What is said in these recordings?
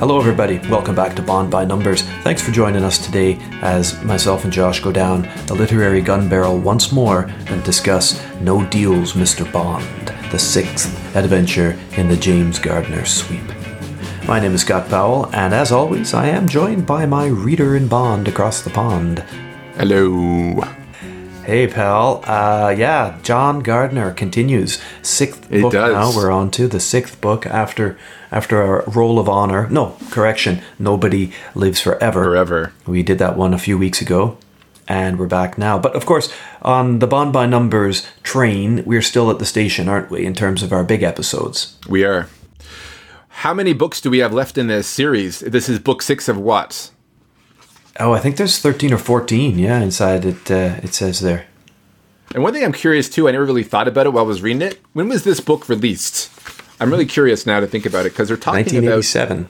Hello, everybody. Welcome back to Bond by Numbers. Thanks for joining us today as myself and Josh go down the literary gun barrel once more and discuss No Deals, Mr. Bond, the sixth adventure in the James Gardner sweep. My name is Scott Powell, and as always, I am joined by my reader in Bond across the pond. Hello. Hey, pal. Uh, yeah, John Gardner continues. Sixth It book does. now. We're on to the sixth book after after our Roll of Honor. No, correction. Nobody lives forever. Forever. We did that one a few weeks ago, and we're back now. But of course, on the Bond by Numbers train, we're still at the station, aren't we? In terms of our big episodes. We are. How many books do we have left in this series? This is book six of what? Oh, I think there's thirteen or fourteen. Yeah, inside it. Uh, it says there. And one thing I'm curious too, I never really thought about it while I was reading it. When was this book released? I'm really curious now to think about it because they're talking about 1987.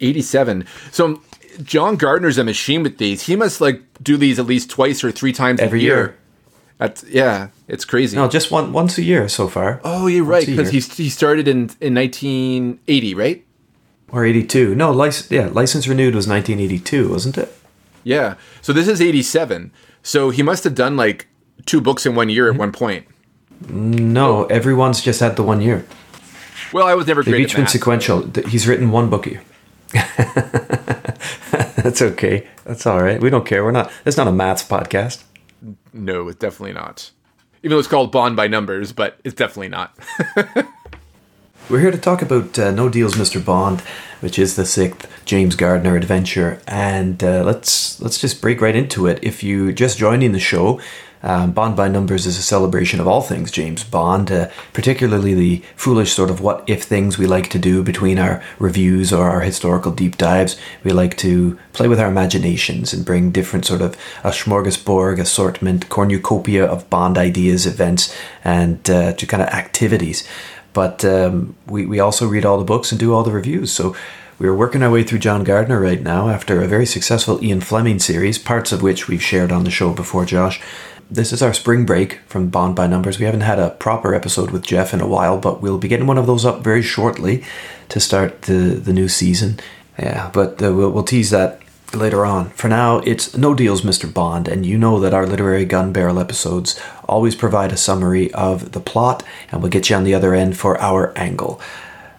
87. So John Gardner's a machine with these. He must like do these at least twice or three times Every a year. year. That's yeah, it's crazy. No, just one once a year so far. oh, you're right Once a because he he started in in 1980, right? Or 82. No, lic- yeah, license renewed was 1982, wasn't it? Yeah. So this is 87. So he must have done like two books in one year Mm-hmm. at one point. No, everyone's just had the one year. Well, I was never They've each been sequential. He's written one book a year. That's okay. That's all right. We don't care. We're not. It's not a maths podcast. No, it's definitely not. Even though it's called Bond by Numbers, but it's definitely not. We're here to talk about uh, No Deals, Mr. Bond, which is the sixth James Gardner adventure, and uh, let's let's just break right into it. If you just joining the show, um, Bond by Numbers is a celebration of all things James Bond, uh, particularly the foolish sort of what if things we like to do between our reviews or our historical deep dives. We like to play with our imaginations and bring different sort of a smorgasbord assortment, cornucopia of Bond ideas, events, and uh, to kind of activities but um, we, we also read all the books and do all the reviews. So we're working our way through John Gardner right now after a very successful Ian Fleming series, parts of which we've shared on the show before, Josh. This is our spring break from Bond by Numbers. We haven't had a proper episode with Jeff in a while, but we'll be getting one of those up very shortly to start the, the new season. Yeah, but uh, we'll, we'll tease that later on. For now, it's no deals, Mr. Bond, and you know that our literary gun barrel episodes always provide a summary of the plot, and we'll get you on the other end for our angle.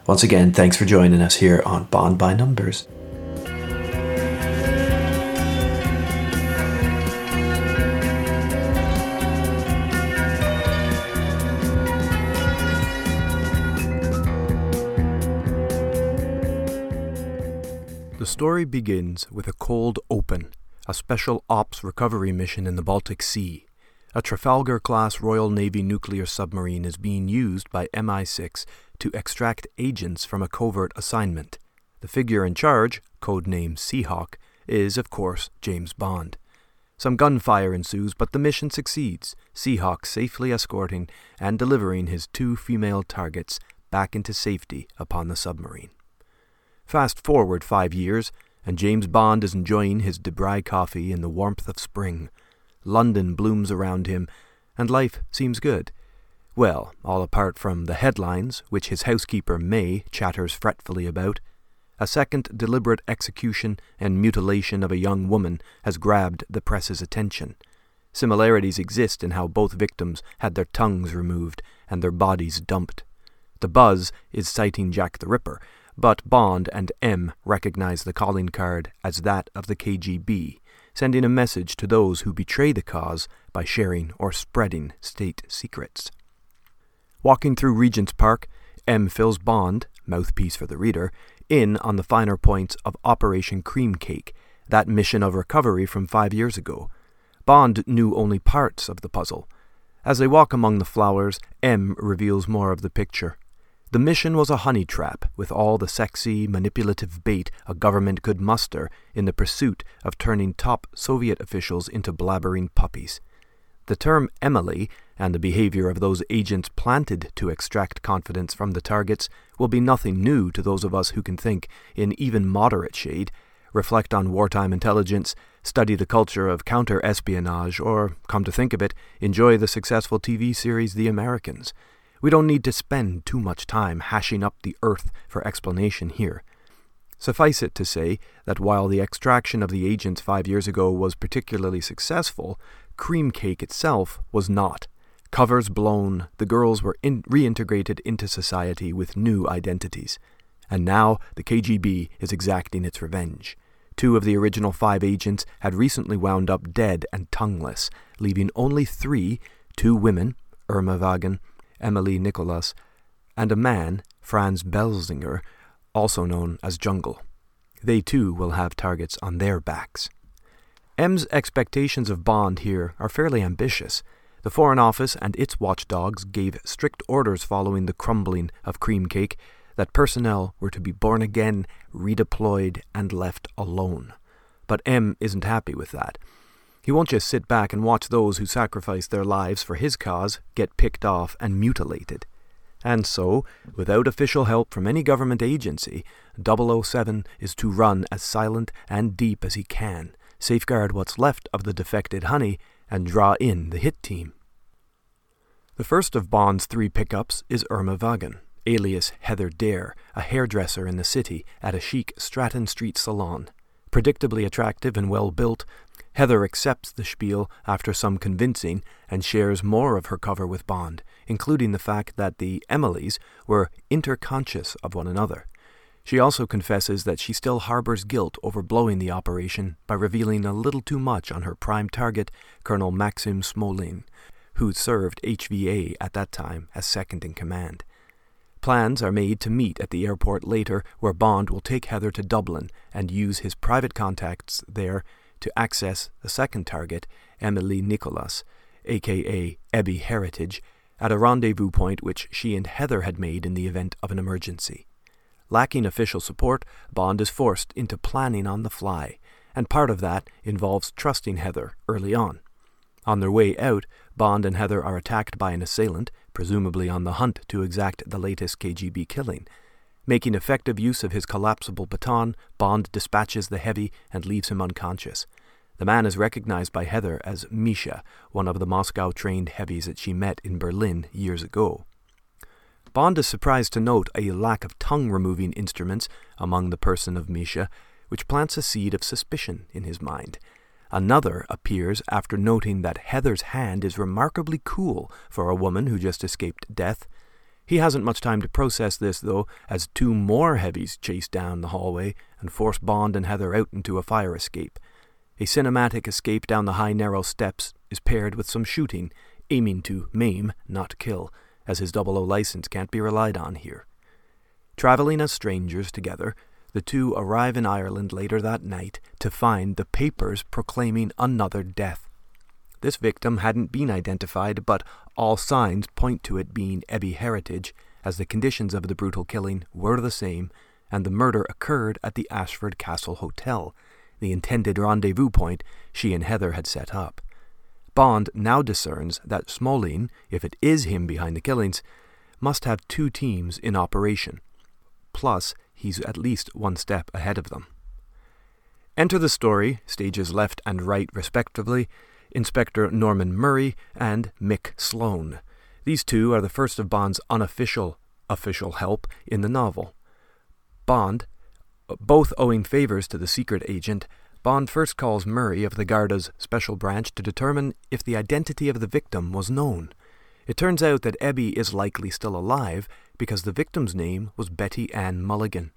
Once again, thanks for joining us here on Bond by Numbers. The story begins with a cold open, a special ops recovery mission in the Baltic Sea. A Trafalgar class Royal Navy nuclear submarine is being used by MI6 to extract agents from a covert assignment. The figure in charge, codenamed Seahawk, is, of course, James Bond. Some gunfire ensues, but the mission succeeds, Seahawk safely escorting and delivering his two female targets back into safety upon the submarine. Fast forward five years, and James Bond is enjoying his De Bry coffee in the warmth of spring. London blooms around him, and life seems good. Well, all apart from the headlines, which his housekeeper May chatters fretfully about. A second deliberate execution and mutilation of a young woman has grabbed the press's attention. Similarities exist in how both victims had their tongues removed and their bodies dumped. The buzz is citing Jack the Ripper, but Bond and M recognize the calling card as that of the KGB, sending a message to those who betray the cause by sharing or spreading state secrets. Walking through Regent's Park, M fills Bond, mouthpiece for the reader, in on the finer points of Operation Cream Cake, that mission of recovery from five years ago. Bond knew only parts of the puzzle. As they walk among the flowers, M reveals more of the picture. The mission was a honey trap with all the sexy, manipulative bait a government could muster in the pursuit of turning top Soviet officials into blabbering puppies. The term Emily and the behavior of those agents planted to extract confidence from the targets will be nothing new to those of us who can think in even moderate shade, reflect on wartime intelligence, study the culture of counter espionage, or, come to think of it, enjoy the successful TV series The Americans. We don't need to spend too much time hashing up the earth for explanation here. Suffice it to say that while the extraction of the agents five years ago was particularly successful, Cream Cake itself was not. Covers blown, the girls were in- reintegrated into society with new identities. And now the KGB is exacting its revenge. Two of the original five agents had recently wound up dead and tongueless, leaving only three two women, Irma Wagen, Emily Nicholas, and a man, Franz Belzinger, also known as Jungle. They too will have targets on their backs. M's expectations of Bond here are fairly ambitious. The Foreign Office and its watchdogs gave strict orders following the crumbling of Cream Cake that personnel were to be born again, redeployed, and left alone. But M isn't happy with that. He won't just sit back and watch those who sacrificed their lives for his cause get picked off and mutilated. And so, without official help from any government agency, 007 is to run as silent and deep as he can, safeguard what's left of the defected honey, and draw in the hit team. The first of Bond's three pickups is Irma Wagen, alias Heather Dare, a hairdresser in the city at a chic Stratton Street salon. Predictably attractive and well built, Heather accepts the spiel after some convincing and shares more of her cover with Bond, including the fact that the Emilys were interconscious of one another. She also confesses that she still harbors guilt over blowing the operation by revealing a little too much on her prime target, Colonel Maxim Smolin, who served HVA at that time as second in command. Plans are made to meet at the airport later, where Bond will take Heather to Dublin and use his private contacts there to access the second target, Emily Nicholas, aka Ebby Heritage, at a rendezvous point which she and Heather had made in the event of an emergency. Lacking official support, Bond is forced into planning on the fly, and part of that involves trusting Heather early on. On their way out, Bond and Heather are attacked by an assailant, presumably on the hunt to exact the latest KGB killing. Making effective use of his collapsible baton, Bond dispatches the heavy and leaves him unconscious. The man is recognized by Heather as Misha, one of the Moscow trained heavies that she met in Berlin years ago. Bond is surprised to note a lack of tongue removing instruments among the person of Misha, which plants a seed of suspicion in his mind. Another appears after noting that Heather's hand is remarkably cool for a woman who just escaped death. He hasn't much time to process this, though, as two more heavies chase down the hallway and force Bond and Heather out into a fire escape. A cinematic escape down the high, narrow steps is paired with some shooting, aiming to maim, not kill, as his 00 license can't be relied on here. Traveling as strangers together, the two arrive in Ireland later that night to find the papers proclaiming another death. This victim hadn't been identified, but all signs point to it being Ebby Heritage, as the conditions of the brutal killing were the same, and the murder occurred at the Ashford Castle Hotel, the intended rendezvous point she and Heather had set up. Bond now discerns that Smolin, if it is him behind the killings, must have two teams in operation. Plus, he's at least one step ahead of them. Enter the story, stages left and right respectively, Inspector Norman Murray and Mick Sloan. These two are the first of Bond's unofficial official help in the novel. Bond, both owing favors to the secret agent, Bond first calls Murray of the Garda's special branch to determine if the identity of the victim was known. It turns out that Ebby is likely still alive because the victim's name was Betty Ann Mulligan.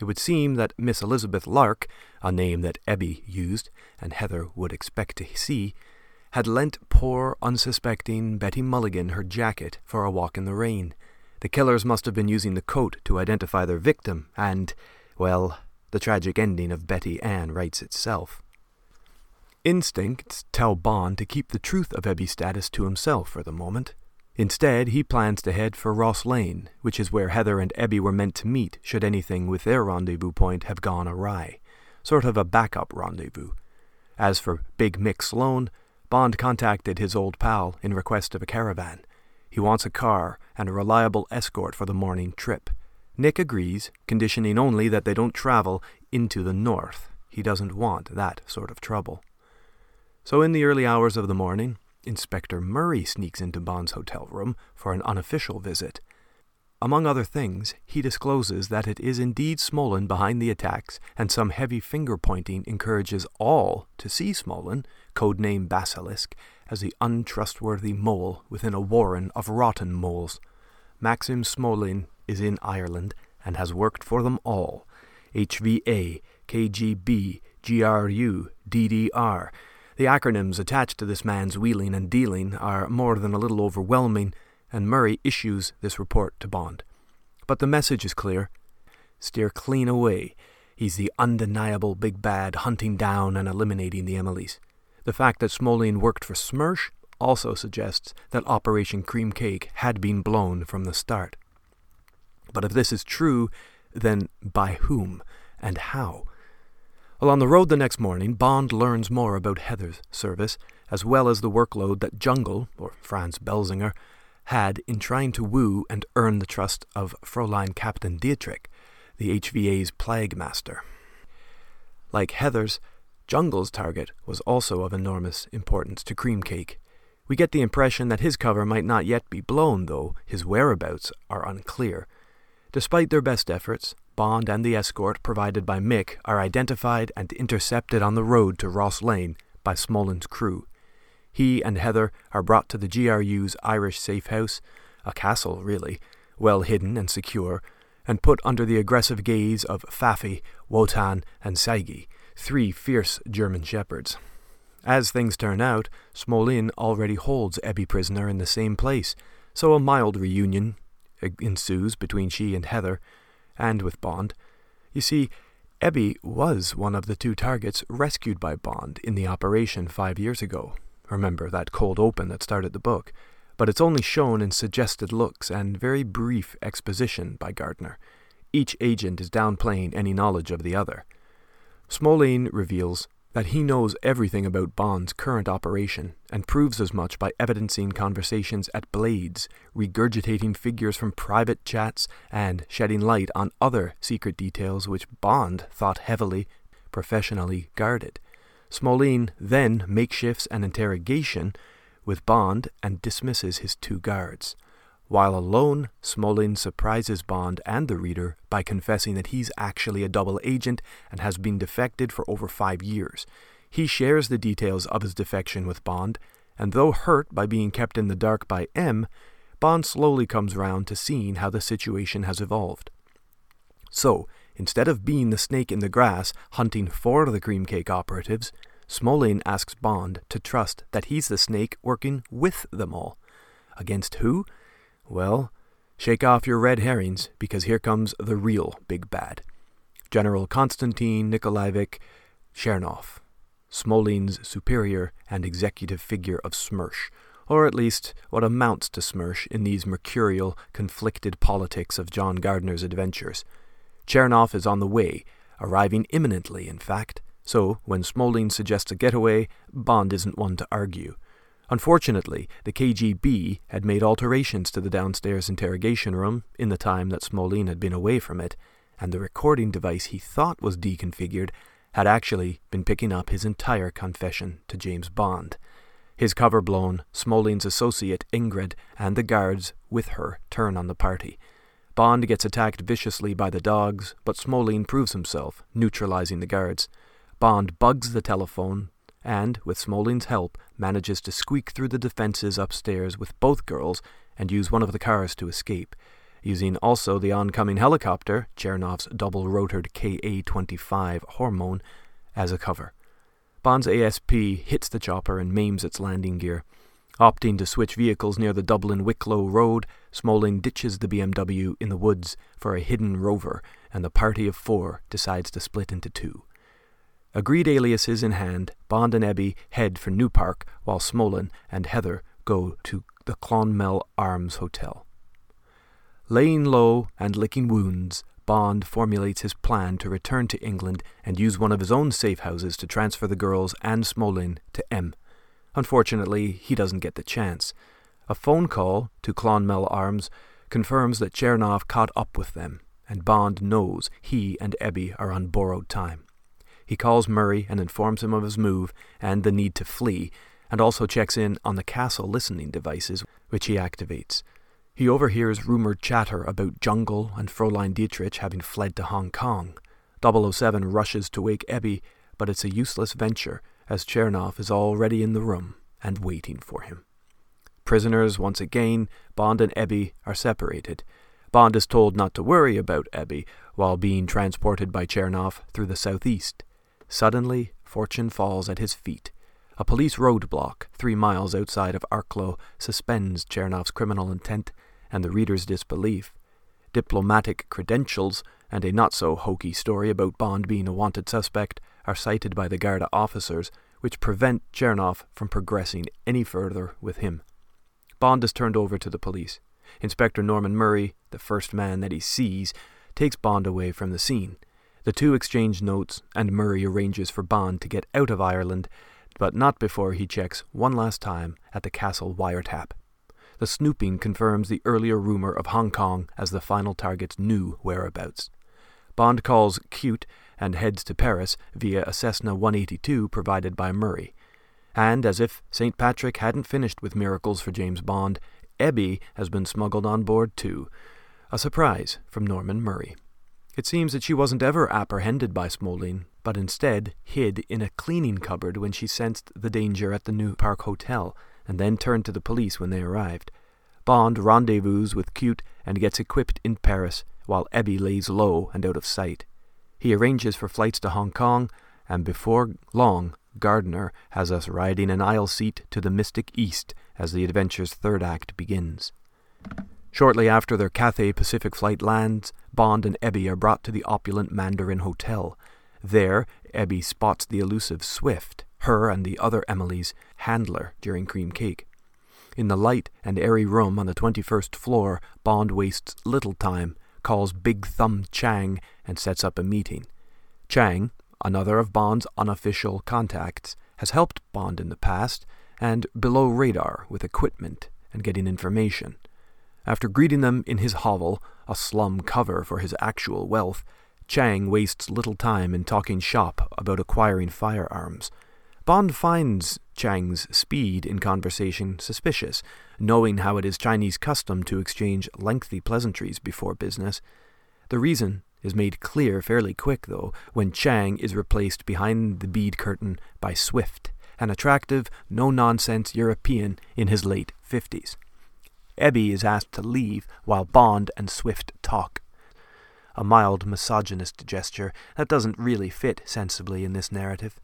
It would seem that Miss Elizabeth Lark, a name that Ebby used and Heather would expect to see, had lent poor, unsuspecting Betty Mulligan her jacket for a walk in the rain. The killers must have been using the coat to identify their victim, and, well, the tragic ending of Betty Ann writes itself. Instincts tell Bond to keep the truth of Ebby's status to himself for the moment. Instead, he plans to head for Rosslare, which is where Heather and Ebby were meant to meet should anything with their rendezvous point have gone awry. Sort of a backup rendezvous. As for Big Mick Sloan, Bond contacted his old pal in request of a caravan. He wants a car and a reliable escort for the morning trip. Nick agrees, conditioning only that they don't travel into the north. He doesn't want that sort of trouble. So, in the early hours of the morning, Inspector Murray sneaks into Bond's hotel room for an unofficial visit. among other things, he discloses that it is indeed Smolin behind the attacks, and some heavy finger pointing encourages all to see Smolin, codename Basilisk, as the untrustworthy mole within a warren of rotten moles. Maxim Smolin is in Ireland and has worked for them all HVA, KGB, GRU, DDR. The acronyms attached to this man's wheeling and dealing are more than a little overwhelming, and Murray issues this report to Bond. But the message is clear steer clean away. He's the undeniable big bad hunting down and eliminating the Emilys. The fact that Smolin worked for Smersh also suggests that Operation Cream Cake had been blown from the start. But if this is true, then by whom and how? Well, on the road the next morning, Bond learns more about Heather's service, as well as the workload that Jungle, or Franz Belzinger, had in trying to woo and earn the trust of Fräulein Captain Dietrich, the HVA's plague master. Like Heather's, Jungle's target was also of enormous importance to Cream Cake. We get the impression that his cover might not yet be blown, though his whereabouts are unclear. Despite their best efforts, Bond and the escort provided by Mick are identified and intercepted on the road to Rosslare by Smolin's crew. He and Heather are brought to the GRU's Irish safe house, a castle really, well hidden and secure, and put under the aggressive gaze of Pfaffi, Wotan, and Saigi, three fierce German shepherds. As things turn out, Smolin already holds Ebby prisoner in the same place, so a mild reunion ensues between she and Heather, and with Bond. You see, Ebby was one of the two targets rescued by Bond in the operation five years ago. Remember that cold open that started the book, but it's only shown in suggested looks and very brief exposition by Gardner. Each agent is downplaying any knowledge of the other. Smolin reveals that he knows everything about Bond's current operation and proves as much by evidencing conversations at Blades, regurgitating figures from private chats, and shedding light on other secret details which Bond thought heavily, professionally guarded. Smolin then makeshifts an interrogation with Bond and dismisses his two guards. While alone, Smolin surprises Bond and the reader by confessing that he's actually a double agent and has been defected for over five years. He shares the details of his defection with Bond, and though hurt by being kept in the dark by M, Bond slowly comes round to seeing how the situation has evolved. So, instead of being the snake in the grass hunting for the cream cake operatives, Smolin asks Bond to trust that he's the snake working with them all. Against who? Well, shake off your red herrings, because here comes the real big bad. General Konstantin Nikolaevich Chernov, Smolin's superior and executive figure of Smersh, or at least what amounts to Smersh in these mercurial, conflicted politics of John Gardner's adventures. Chernov is on the way, arriving imminently, in fact, so when Smolin suggests a getaway, Bond isn't one to argue. Unfortunately, the KGB had made alterations to the downstairs interrogation room in the time that Smolin had been away from it, and the recording device he thought was deconfigured had actually been picking up his entire confession to James Bond. His cover blown, Smolin's associate Ingrid and the guards with her turn on the party. Bond gets attacked viciously by the dogs, but Smolin proves himself, neutralizing the guards. Bond bugs the telephone, and, with Smolin's help, manages to squeak through the defenses upstairs with both girls and use one of the cars to escape, using also the oncoming helicopter, Chernov's double rotored KA 25 Hormone, as a cover. Bond's ASP hits the chopper and maims its landing gear. Opting to switch vehicles near the Dublin Wicklow Road, Smolin ditches the BMW in the woods for a hidden rover, and the party of four decides to split into two. Agreed aliases in hand, Bond and Ebby head for New Park, while Smolin and Heather go to the Clonmel Arms Hotel. Laying low and licking wounds, Bond formulates his plan to return to England and use one of his own safe houses to transfer the girls and Smolin to M. Unfortunately, he doesn't get the chance. A phone call to Clonmel Arms confirms that Chernov caught up with them, and Bond knows he and Ebby are on borrowed time. He calls Murray and informs him of his move and the need to flee, and also checks in on the castle listening devices, which he activates. He overhears rumored chatter about Jungle and Fräulein Dietrich having fled to Hong Kong. 007 rushes to wake Ebby, but it's a useless venture, as Chernov is already in the room and waiting for him. Prisoners once again, Bond and Ebby are separated. Bond is told not to worry about Ebby while being transported by Chernov through the southeast. Suddenly, fortune falls at his feet. A police roadblock, three miles outside of Arklow, suspends Chernov's criminal intent and the reader's disbelief. Diplomatic credentials and a not so hokey story about Bond being a wanted suspect are cited by the Garda officers, which prevent Chernov from progressing any further with him. Bond is turned over to the police. Inspector Norman Murray, the first man that he sees, takes Bond away from the scene. The two exchange notes, and Murray arranges for Bond to get out of Ireland, but not before he checks one last time at the castle wiretap. The snooping confirms the earlier rumor of Hong Kong as the final target's new whereabouts. Bond calls Q'ute and heads to Paris via a Cessna 182 provided by Murray. And as if St. Patrick hadn't finished with miracles for James Bond, Ebby has been smuggled on board too. A surprise from Norman Murray. It seems that she wasn't ever apprehended by Smolin, but instead hid in a cleaning cupboard when she sensed the danger at the New Park Hotel, and then turned to the police when they arrived. Bond rendezvous with Q'ute and gets equipped in Paris, while Ebby lays low and out of sight. He arranges for flights to Hong Kong, and before long, Gardner has us riding an aisle seat to the mystic east as the adventure's third act begins. Shortly after their Cathay Pacific flight lands, Bond and Ebby are brought to the opulent Mandarin Hotel. There, Ebby spots the elusive Swift, her and the other Emily's handler during Cream Cake. In the light and airy room on the 21st floor, Bond wastes little time, calls Big Thumb Chang, and sets up a meeting. Chang, another of Bond's unofficial contacts, has helped Bond in the past, and below radar with equipment and getting information. After greeting them in his hovel, a slum cover for his actual wealth, Chang wastes little time in talking shop about acquiring firearms. Bond finds Chang's speed in conversation suspicious, knowing how it is Chinese custom to exchange lengthy pleasantries before business. The reason is made clear fairly quick, though, when Chang is replaced behind the bead curtain by Swift, an attractive, no nonsense European in his late fifties. Ebby is asked to leave while Bond and Swift talk. A mild misogynist gesture that doesn't really fit sensibly in this narrative.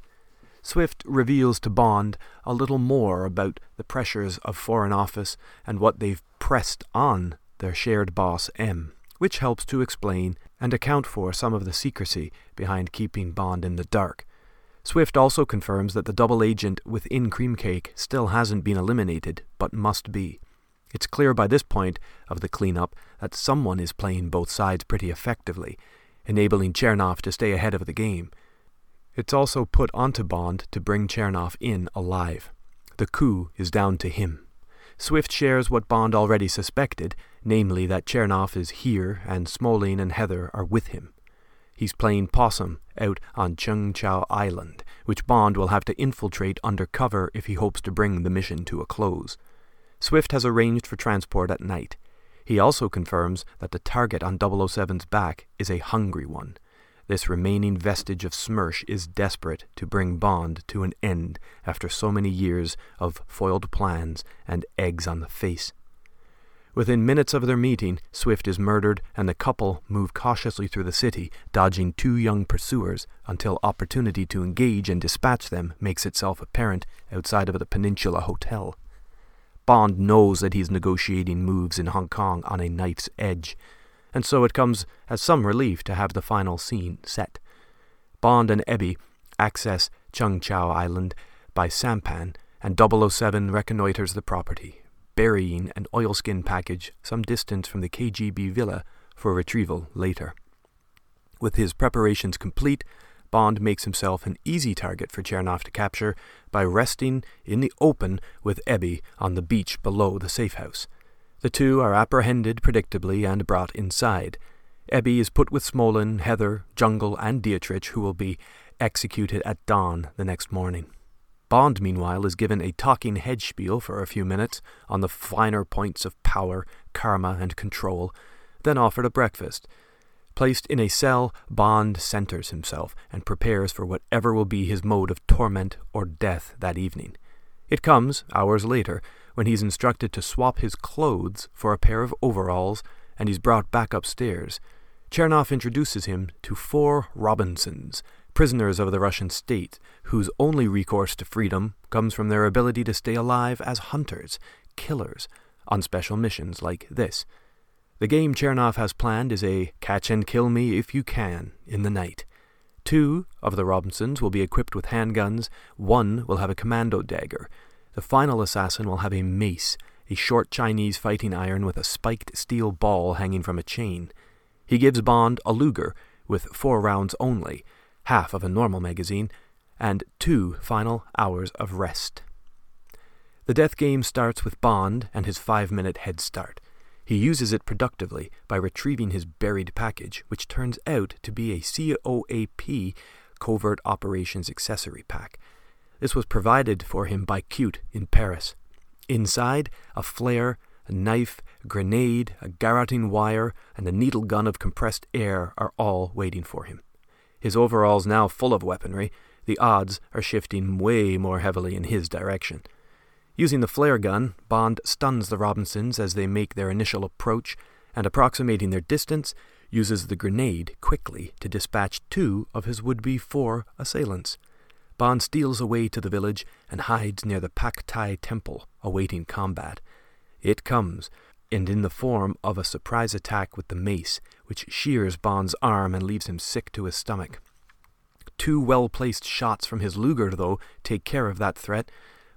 Swift reveals to Bond a little more about the pressures of Foreign Office and what they've pressed on their shared boss M, which helps to explain and account for some of the secrecy behind keeping Bond in the dark. Swift also confirms that the double agent within Cream Cake still hasn't been eliminated, but must be. It's clear by this point of the cleanup that someone is playing both sides pretty effectively, enabling Chernov to stay ahead of the game. It's also put onto Bond to bring Chernov in alive. The coup is down to him. Swift shares what Bond already suspected, namely that Chernov is here and Smolin and Heather are with him. He's playing possum out on Cheung Chau Island, which Bond will have to infiltrate undercover if he hopes to bring the mission to a close. Swift has arranged for transport at night. He also confirms that the target on 007's back is a hungry one. This remaining vestige of Smersh is desperate to bring Bond to an end after so many years of foiled plans and eggs on the face. Within minutes of their meeting, Swift is murdered, and the couple move cautiously through the city, dodging two young pursuers until opportunity to engage and dispatch them makes itself apparent outside of the Peninsula Hotel. Bond knows that he's negotiating moves in Hong Kong on a knife's edge, and so it comes as some relief to have the final scene set. Bond and Ebby access Cheung Chau Island by sampan, and 007 reconnoiters the property, burying an oilskin package some distance from the KGB villa for retrieval later. With his preparations complete, Bond makes himself an easy target for Chernov to capture by resting in the open with Ebby on the beach below the safe house. The two are apprehended predictably and brought inside. Ebby is put with Smolin, Heather, Jungle, and Dietrich, who will be executed at dawn the next morning. Bond, meanwhile, is given a talking head spiel for a few minutes on the finer points of power, karma and control, then offered a breakfast. Placed in a cell, Bond centers himself and prepares for whatever will be his mode of torment or death that evening. It comes, hours later, when he's instructed to swap his clothes for a pair of overalls, and he's brought back upstairs. Chernov introduces him to four Robinsons, prisoners of the Russian state, whose only recourse to freedom comes from their ability to stay alive as hunters, killers, on special missions like this. The game Chernov has planned is a catch and kill me if you can in the night. Two of the Robinsons will be equipped with handguns, one will have a commando dagger. The final assassin will have a mace, a short Chinese fighting iron with a spiked steel ball hanging from a chain. He gives Bond a Luger with four rounds only, half of a normal magazine, and two final hours of rest. The death game starts with Bond and his five minute head start. He uses it productively by retrieving his buried package, which turns out to be a COAP Covert Operations Accessory Pack. This was provided for him by Q'ute in Paris. Inside, a flare, a knife, a grenade, a garroting wire, and a needle gun of compressed air are all waiting for him. His overalls now full of weaponry, the odds are shifting way more heavily in his direction. Using the flare gun, Bond stuns the Robinsons as they make their initial approach, and approximating their distance, uses the grenade quickly to dispatch two of his would be four assailants. Bond steals away to the village and hides near the Pak Tai temple, awaiting combat. It comes, and in the form of a surprise attack with the mace, which shears Bond's arm and leaves him sick to his stomach. Two well placed shots from his Luger, though, take care of that threat,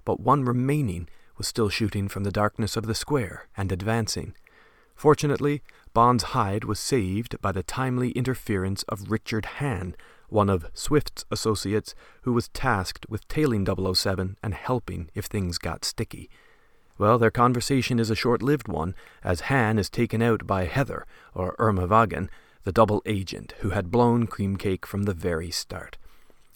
but one remaining was still shooting from the darkness of the square and advancing. Fortunately, Bond's hide was saved by the timely interference of Richard Hahn, one of Swift's associates who was tasked with tailing 007 and helping if things got sticky. Well, their conversation is a short lived one, as Hahn is taken out by Heather, or Irma Wagen, the double agent who had blown Cream Cake from the very start.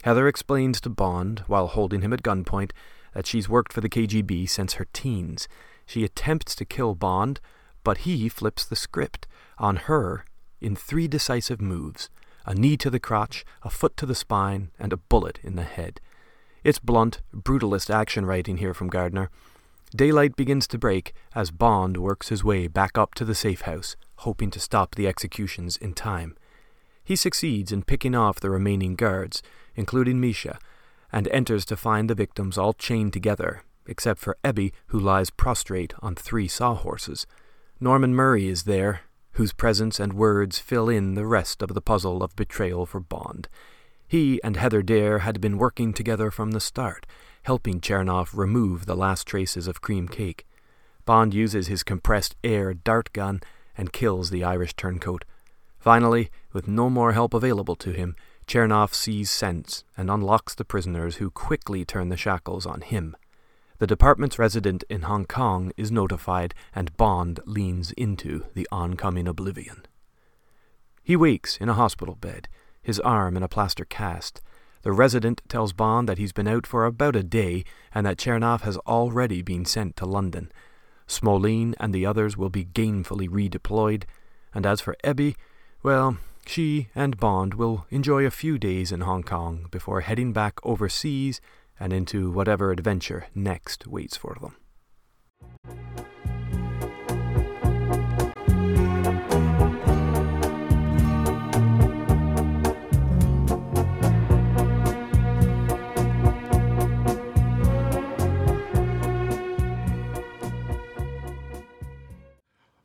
Heather explains to Bond, while holding him at gunpoint, that she's worked for the KGB since her teens. She attempts to kill Bond, but he flips the script on her in three decisive moves a knee to the crotch, a foot to the spine, and a bullet in the head. It's blunt, brutalist action writing here from Gardner. Daylight begins to break as Bond works his way back up to the safe house, hoping to stop the executions in time. He succeeds in picking off the remaining guards, including Misha, and enters to find the victims all chained together, except for Ebby, who lies prostrate on three sawhorses. Norman Murray is there, whose presence and words fill in the rest of the puzzle of betrayal for Bond. He and Heather Dare had been working together from the start, helping Chernov remove the last traces of cream cake. Bond uses his compressed air dart gun and kills the Irish turncoat. Finally, with no more help available to him, Chernov sees sense and unlocks the prisoners who quickly turn the shackles on him. The department's resident in Hong Kong is notified, and Bond leans into the oncoming oblivion. He wakes in a hospital bed, his arm in a plaster cast. The resident tells Bond that he's been out for about a day and that Chernov has already been sent to London. Smolin and the others will be gainfully redeployed, and as for Ebby, well, she and Bond will enjoy a few days in Hong Kong before heading back overseas and into whatever adventure next waits for them.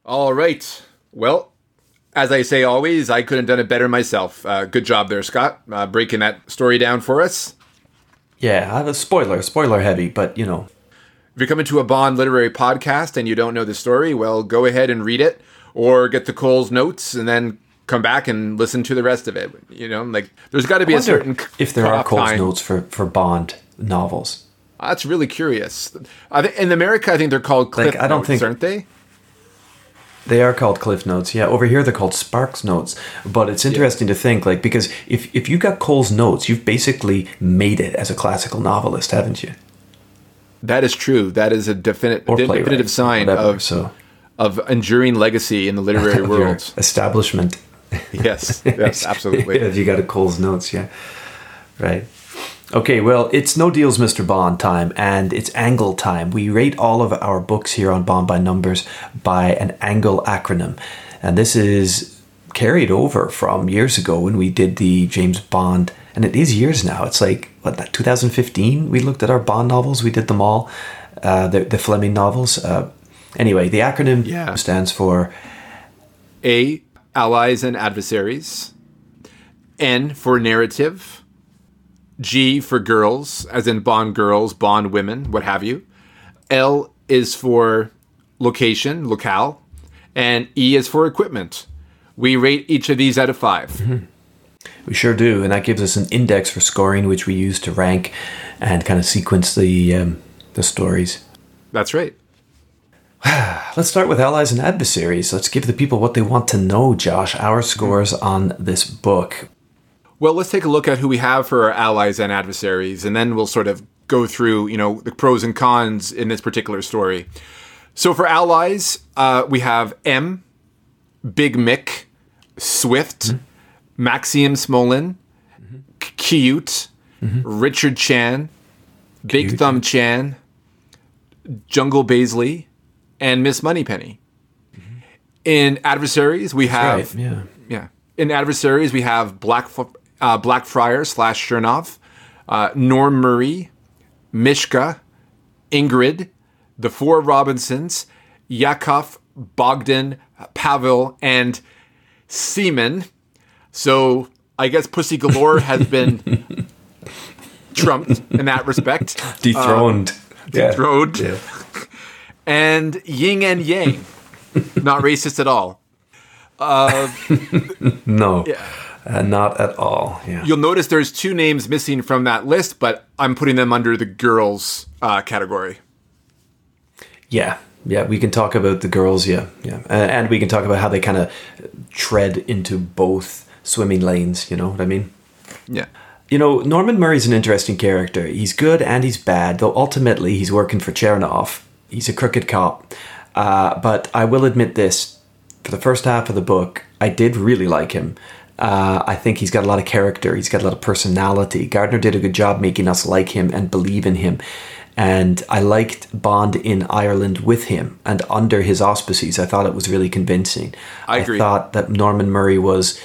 All right. Well, as I say always, I could have done it better myself. Uh, good job there, Scott, uh, breaking that story down for us. Yeah, I have a spoiler, spoiler heavy, but you know. If you're coming to a Bond literary podcast and you don't know the story, well, go ahead and read it or get the Cole's notes and then come back and listen to the rest of it. You know, like there's got to be a certain if there are Cole's time. notes for for Bond novels. That's really curious. In America, I think they're called Cliff like, I don't notes, think, aren't they? They are called Cliff Notes. Yeah, over here they're called Sparks Notes. But it's interesting yeah. to think, like, because if if you got Cole's notes, you've basically made it as a classical novelist, haven't you? That is true. That is a definite, definitive sign whatever, of so. of enduring legacy in the literary world. establishment. yes, yes, absolutely. If you got a Cole's notes, yeah. Right. Okay, well, it's no deals, Mr. Bond time, and it's angle time. We rate all of our books here on Bond by Numbers by an angle acronym. And this is carried over from years ago when we did the James Bond, and it is years now. It's like, what, 2015? We looked at our Bond novels, we did them all, uh, the, the Fleming novels. Uh, anyway, the acronym Yeah. stands for A, allies and adversaries. N for narrative. G for girls, as in Bond girls, Bond women, what have you. L is for location, locale. And E is for equipment. We rate each of these out of 5 We sure do, and that gives us an index for scoring, which we use to rank and kind of sequence the um, the stories. That's right. Let's start with allies and adversaries. Let's give the people what they want to know, Josh. Our scores on this book. Well, let's take a look at who we have for our allies and adversaries, and then we'll sort of go through, you know, the pros and cons in this particular story. So for allies, uh, we have M, Big Mick, Swift, Maxim Smolin, Q'ute, Richard Chan, Big Cute. Thumb Chan, Jungle Baisley, and Miss Moneypenny. In adversaries, we have Right? Yeah. yeah. In adversaries, we have Black uh, Blackfriar slash Chernov, uh, Norm Murray, Mishka, Ingrid, the Four Robinsons, Yakov, Bogdan, Pavel, and Seaman. So I guess Pussy Galore has been trumped in that respect. Dethroned. Yeah. Dethroned. Yeah. And Yin and Yang. Not racist at all. No. Uh, not at all. Yeah. You'll notice there's two names missing from that list, but I'm putting them under the girls uh, category. Yeah. Yeah. We can talk about the girls. Yeah. Yeah. Uh, and we can talk about how they kind of tread into both swimming lanes. You know what I mean? Yeah. You know, Norman Murray's an interesting character. He's good and he's bad, though ultimately he's working for Chernov. He's a crooked cop. Uh, but I will admit this for the first half of the book, I did really like him. Uh, I think he's got a lot of character, he's got a lot of personality. Gardner did a good job making us like him and believe in him. And I liked Bond in Ireland with him and under his auspices. I thought it was really convincing. I agree. thought that Norman Murray was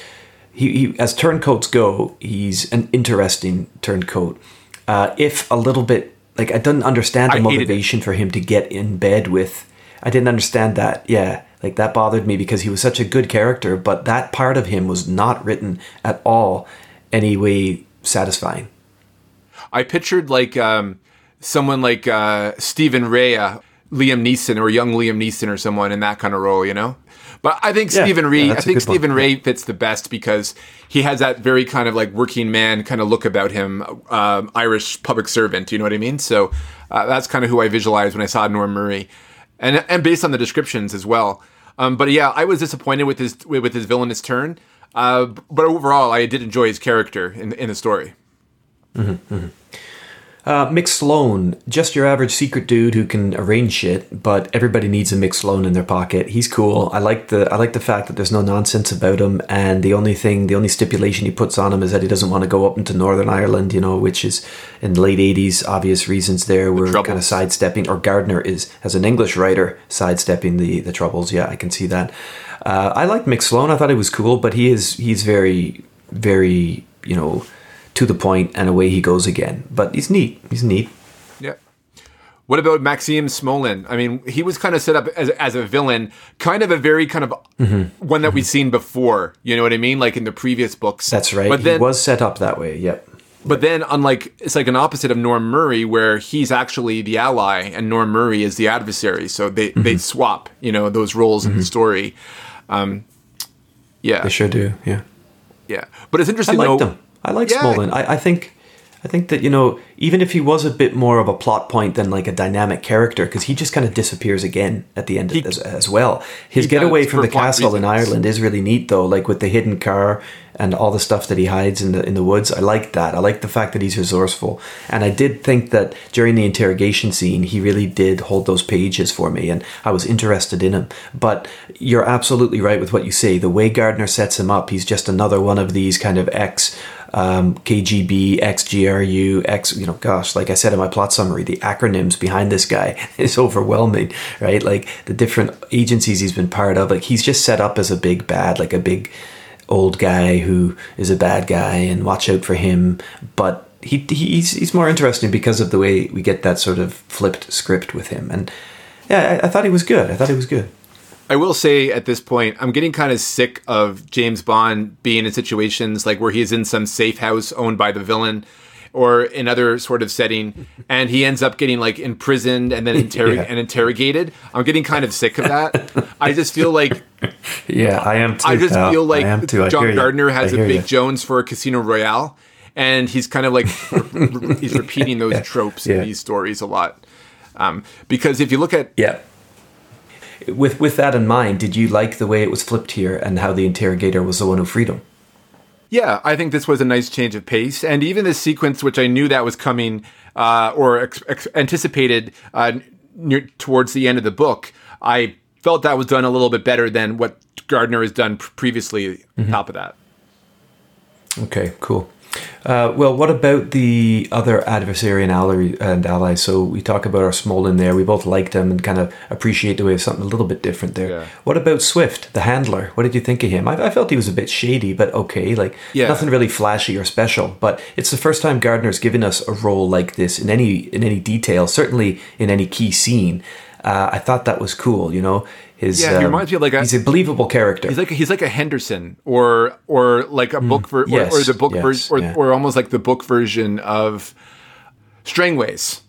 he, he as turncoats go, he's an interesting turncoat. Uh, if a little bit like I didn't understand the I motivation for him to get in bed with. I didn't understand that. Yeah, like that bothered me because he was such a good character, but that part of him was not written at all any way satisfying. I pictured like um, someone like uh, Stephen Rea, uh, Liam Neeson, or young Liam Neeson, or someone in that kind of role, you know. But I think Yeah, Stephen Rea, yeah, I think. Stephen Rea fits the best because he has that very kind of like working man kind of look about him, um, Irish public servant. You know what I mean? So uh, that's kind of who I visualized when I saw Norm Murray, and and based on the descriptions as well. Um, but yeah, I was disappointed with his with his villainous turn. Uh, but overall, I did enjoy his character in in the story. Uh, Mick Sloan, just your average secret dude who can arrange shit, but everybody needs a Mick Sloan in their pocket. He's cool. I like the I like the fact that there's no nonsense about him, and the only thing, the only stipulation he puts on him is that he doesn't want to go up into Northern Ireland, you know, which is in the late '80s. Obvious reasons there. We're kind of sidestepping, or Gardner is as an English writer sidestepping the the troubles. Yeah, I can see that. Uh, I like Mick Sloan. I thought he was cool, but he is he's very very you know to the point, and away he goes again. But he's neat. He's neat. Yeah. What about Maxim Smolin? I mean, he was kind of set up as, as a villain, kind of a very kind of Mm-hmm. one that we've seen before. You know what I mean? Like in the previous books. That's right. But then, he was set up that way. Yep. but then, unlike it's like an opposite of Norm Murray, where he's actually the ally and Norm Murray is the adversary. So they Mm-hmm. they swap. You know those roles in the story. Um, yeah, They sure do. Yeah. yeah. But it's I interesting though. him. I like Yeah. Smolin. I, I think I think that you know, even if he was a bit more of a plot point than like a dynamic character, because he just kind of disappears again at the end He- as, as well. His getaway from the plot castle in. Ireland is really neat, though. Like with the hidden car and all the stuff that he hides in the in the woods. I like that. I like the fact that he's resourceful, and I did think that during the interrogation scene, he really did hold those pages for me, and I was interested in him. But you're absolutely right with what you say. The way Gardner sets him up, he's just another one of these kind of ex um, KGB, XGRU, X, you know, gosh, like I said in my plot summary, the acronyms behind this guy is overwhelming, right? Like the different agencies he's been part of, like he's just set up as a big bad, like a big old guy who is a bad guy and watch out for him. But he, he's, he's more interesting because of the way we get that sort of flipped script with him. And yeah, I, I thought he was good. I thought he was good. I will say at this point, I'm getting kind of sick of James Bond being in situations like where he's in some safe house owned by the villain or in other sort of setting and he ends up getting like imprisoned and then interrog- Yeah. and interrogated. I'm getting kind of sick of that. I just feel like Yeah, I am too. I just pal. feel like I am too. I hear John. Gardner has a Big you. Jones for a Casino Royale and he's kind of like he's repeating those tropes Yeah. in these stories a lot. Um, because if you look at Yeah. With with that in mind, did you like the way it was flipped here and how the interrogator was the one who freed him? Yeah, I think this was a nice change of pace, and even this sequence, which I knew that was coming uh, or ex- ex- anticipated uh, near towards the end of the book, I felt that was done a little bit better than what Gardner has done pr- previously. On top of that, Okay, cool. Uh, well, what about the other adversary and ally and allies? So we talk about our small Smolin there. We both liked them and kind of appreciate the way of something a little bit different there. Yeah. What about Swift, the handler? What did you think of him? I, I felt he was a bit shady, but okay. Like Yeah. nothing really flashy or special. But it's the first time Gardner's given us a role like this in any in any detail. Certainly in any key scene. Uh, I thought that was cool. You know, his Yeah, he reminds me of like a- he's a believable character. he's like he's like a Henderson or or like a book ver- or, or the book yes, version or, yeah. or almost like the book version of Strangways.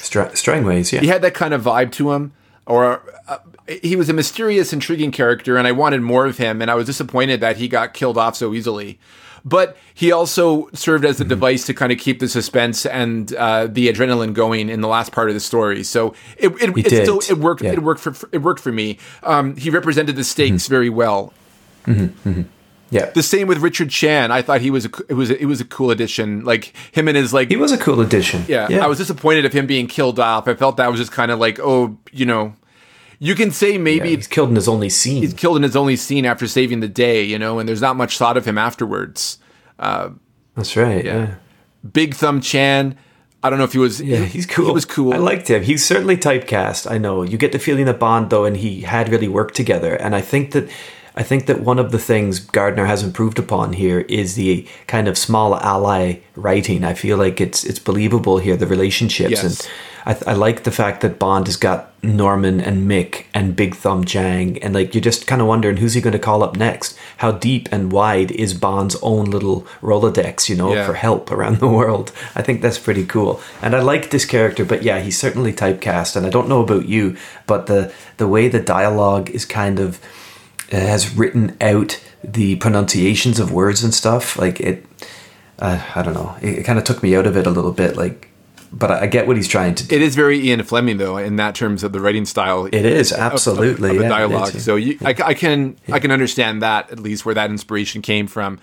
Stra- Strangways, yeah. he had that kind of vibe to him or uh, he was a mysterious intriguing character and i wanted more of him and i was disappointed that he got killed off so easily but he also served as a Mm-hmm. device to kind of keep the suspense and uh, the adrenaline going in the last part of the story. So it it, it still it worked yeah. it worked for it worked for me. Um, he represented the stakes Mm-hmm. very well. yeah. The same with Richard Chan. I thought he was a, it was a, it was a cool addition. Like him and his like He was a cool addition. yeah, I was disappointed of him being killed off. I felt that was just kind of like, oh, you know, you can say maybe Yeah, he's killed in his only scene. he's killed in his only scene after saving the day, you know, and there's not much thought of him afterwards. Uh, That's right. Yeah. Big Thumb Chan, I don't know if he was. Yeah, he's cool. He was cool. I liked him. He's certainly typecast. I know. You get the feeling that Bond though, and he had really worked together. And I think that, I think that one of the things Gardner has improved upon here is the kind of small ally writing. I feel like it's it's believable here the relationships, Yes. and I, I like the fact that Bond has got Norman and Mick and Big Thumb Chan, and like you're just kind of wondering who's he going to call up next. How deep and wide is Bond's own little Rolodex, you know, Yeah. for help around the world. I think that's pretty cool. And I like this character, but yeah, he's certainly typecast. And I don't know about you, but the the way the dialogue is kind of has written out the pronunciations of words and stuff, like it. Uh, I don't know. It, it kind of took me out of it a little bit, like. But I, I get what he's trying to do. it is very Ian Fleming though, in that terms of the writing style. It is of- of- absolutely of, the yeah, dialogue. So you, I, I can I can understand that at least where that inspiration came from.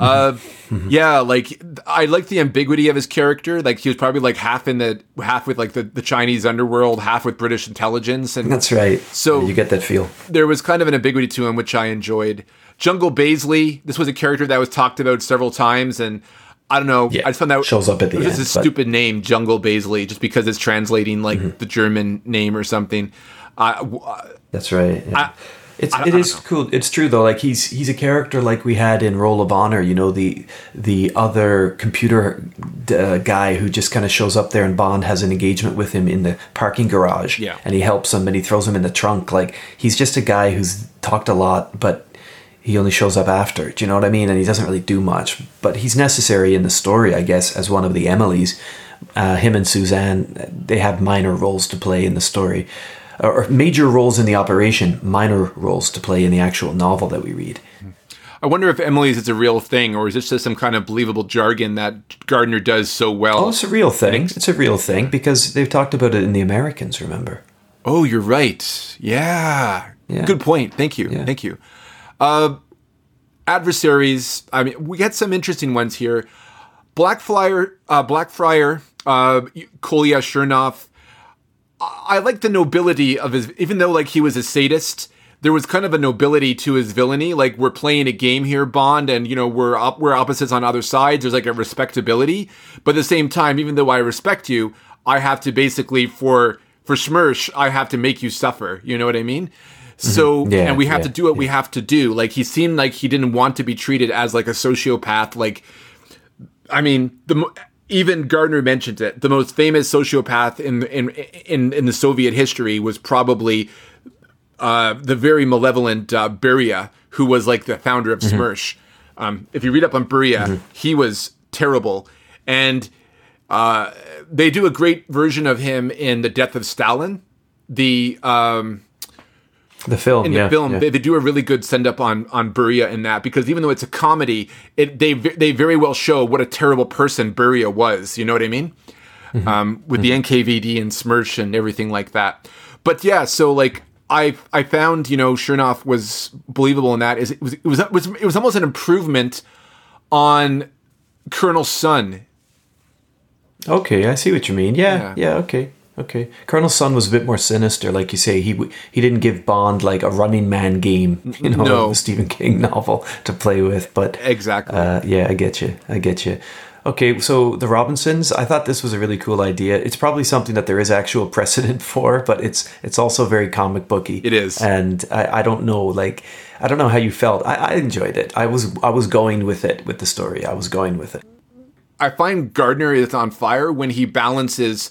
Uh, Mm-hmm. yeah, like I like the ambiguity of his character. Like he was probably like half in the half with like the, the Chinese underworld, half with British intelligence, and That's right. So- you get that feel. there was kind of an ambiguity to him, which I enjoyed. Jungle Baisley, this was a character that was talked about several times, and I don't know. Yeah, I just found that shows up at the end, just a but- stupid name, Jungle Baisley, just because it's translating like Mm-hmm. the German name or something. I, w- uh, That's right. yeah. I- it's I- it I is cool. It's true though. Like he's he's a character like we had in Role of Honour. You know the the other computer uh, guy who just kind of shows up there and Bond has an engagement with him in the parking garage. Yeah. and he helps him and he throws him in the trunk. Like he's just a guy who's talked a lot, but he only shows up after. Do you know what I mean? And he doesn't really do much, but he's necessary in the story, I guess, as one of the Emilys. Uh, him and Suzanne, they have minor roles to play in the story, or or major roles in the operation, minor roles to play in the actual novel that we read. I wonder if Emily's is a real thing, or is this just some kind of believable jargon that Gardner does so well? Oh, it's a real thing. It's a real thing because they've talked about it in the Americans. Remember? Oh, you're right. Yeah. Yeah. Good point. Thank you. Yeah. Thank you. Uh, adversaries. I mean, we get some interesting ones here. Blackfriar, uh, Blackfriar, uh, Kolya Chernov. I, like the nobility of his, even though like he was a sadist. There was kind of a nobility to his villainy. Like we're playing a game here, Bond, and you know we're op- we're opposites on other sides. There's like a respectability, but at the same time, even though I respect you, I have to basically for for Smersh, I have to make you suffer. You know what I mean? Mm-hmm. So Yeah, and we have yeah, to do what we have to do. Like he seemed like he didn't want to be treated as like a sociopath. Like I mean, the even Gardner mentioned it. The most famous sociopath in in in, in the Soviet history was probably uh, the very malevolent uh, Beria, who was like the founder of Smersh. Um, if you read up on Beria, he was terrible, and uh, they do a great version of him in the Death of Stalin. The um, The film. in yeah, the film, yeah. they, they do a really good send up on on Beria in that because even though it's a comedy, it they they very well show what a terrible person Beria was. You know what I mean? Mm-hmm. Um, with the NKVD and Smersh and everything like that. But yeah, so like I I found you know Chernov was believable in that. Is it was it was it was, it was almost an improvement on Colonel Sun. Okay, I see what you mean. Yeah, Yeah. yeah, okay, okay. Colonel Sun was a bit more sinister, like you say. He he didn't give Bond like a Running Man game, you know, No. Stephen King novel to play with. But Exactly. uh, yeah, I get you. I get you. Okay, so the Robinsons. I thought this was a really cool idea. It's probably something that there is actual precedent for, but it's it's also very comic booky. It is. and I, I don't know, like I don't know how you felt. I, I enjoyed it. I was I was going with it with the story. I was going with it. I find Gardner is on fire when he balances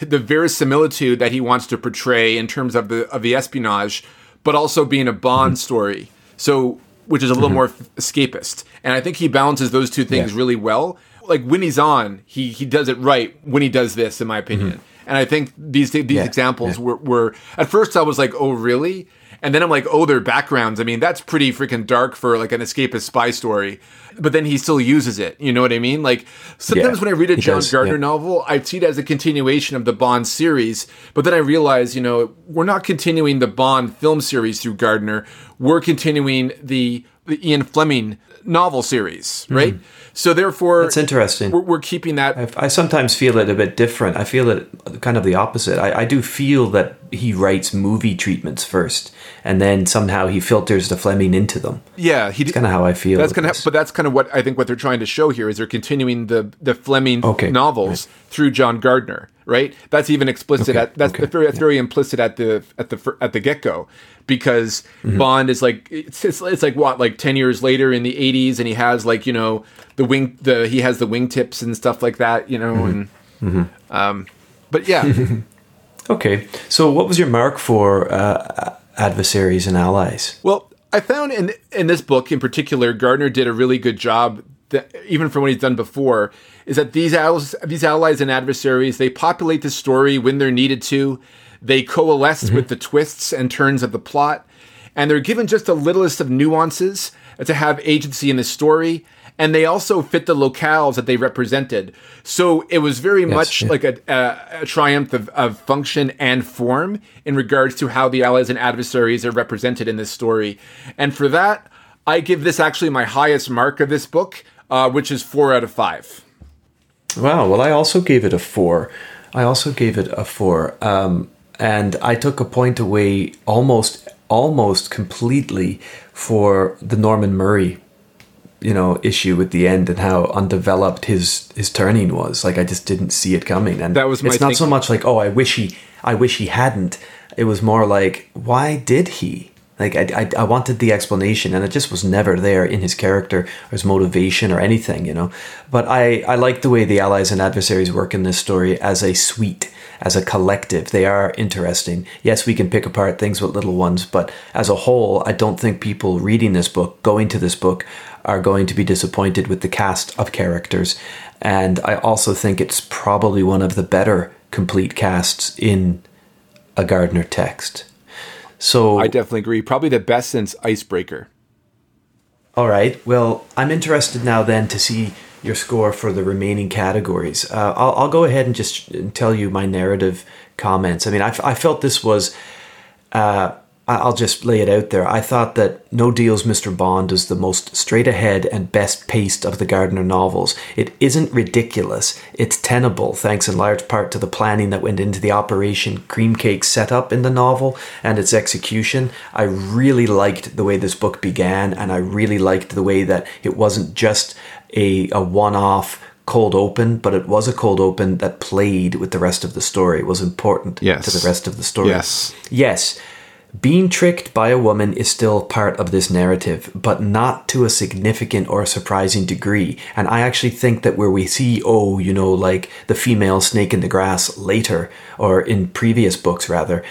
the verisimilitude that he wants to portray in terms of the of the espionage, but also being a Bond mm-hmm. story. So, which is a little mm-hmm. more escapist, and I think he balances those two things Yeah. really well. Like when he's on, he he does it right. When he does this, in my opinion, mm-hmm. and I think these these Yeah, examples yeah. were, were at first I was like, oh really. And then I'm like, oh, their backgrounds. I mean, that's pretty freaking dark for like an escapist spy story. But then he still uses it. You know what I mean? Like sometimes Yeah, when I read a John does, Gardner yeah. novel, I see it as a continuation of the Bond series. But then I realize, you know, we're not continuing the Bond film series through Gardner. We're continuing the, the Ian Fleming novel series, right? So therefore, Mm-hmm. Interesting. We're, we're keeping that. I, I sometimes feel it a bit different. I feel it kind of the opposite. I, I do feel that he writes movie treatments first, and then somehow he filters the Fleming into them. yeah, he. Kind of how I feel. That's kind of, but that's kind of what I think what they're trying to show here is they're continuing the the Fleming Okay, novels through John Gardner, right? That's even explicit Okay, at that's okay, very, that's very implicit at the at the at the get go, because Mm-hmm. Bond is like it's, it's it's like what like ten years later in the eighties, and he has like you know the wing the he has the wingtips and stuff like that, you know, Mm-hmm. and um, but yeah, Okay, so what was your mark for uh, adversaries and allies? Well, I found in in this book in particular, Gardner did a really good job. That, even from what he's done before, is that these allies, these allies and adversaries, they populate the story when they're needed to. They coalesce mm-hmm. with the twists and turns of the plot, and they're given just the littlest of nuances to have agency in the story. And they also fit the locales that they represented. So it was very much yeah. like a, a, a triumph of, of function and form in regards to how the allies and adversaries are represented in this story. And for that, I give this actually my highest mark of this book, uh, which is four out of five. Wow. Well, I also gave it a four. I also gave it a four, um, and I took a point away almost, almost completely for the Norman Murray, you know, issue at the end and how undeveloped his his turning was. Like I just didn't see it coming, and That was my It's not so much like, oh, I wish he, I wish he hadn't. It was more like, why did he? Like I, I, I wanted the explanation, and it just was never there in his character or his motivation or anything, you know. But I, I like the way the allies and adversaries work in this story as a suite, as a collective. They are interesting. Yes, we can pick apart things with little ones, but as a whole, I don't think people reading this book, going to this book, are going to be disappointed with the cast of characters. And I also think it's probably one of the better complete casts in a Gardner text. So I definitely agree. Probably the best since Icebreaker. All right. Well, I'm interested now then to see your score for the remaining categories. Uh, I'll, I'll go ahead and just tell you my narrative comments. I mean, I, I felt this was. Uh, I'll just lay it out there. I thought that No Deal's Mr. Bond is the most straight ahead and best paced of the Gardner novels. It isn't ridiculous, it's tenable, thanks in large part to the planning that went into the Operation Cream Cake setup in the novel and its execution. I really liked the way this book began, and I really liked the way that it wasn't just a, a one off cold open, but it was a cold open that played with the rest of the story. It was important Yes. to the rest of the story. Yes. Yes. Being tricked by a woman is still part of this narrative, but not to a significant or surprising degree. And I actually think that where we see, oh, you know, like the female snake in the grass later, or in previous books rather,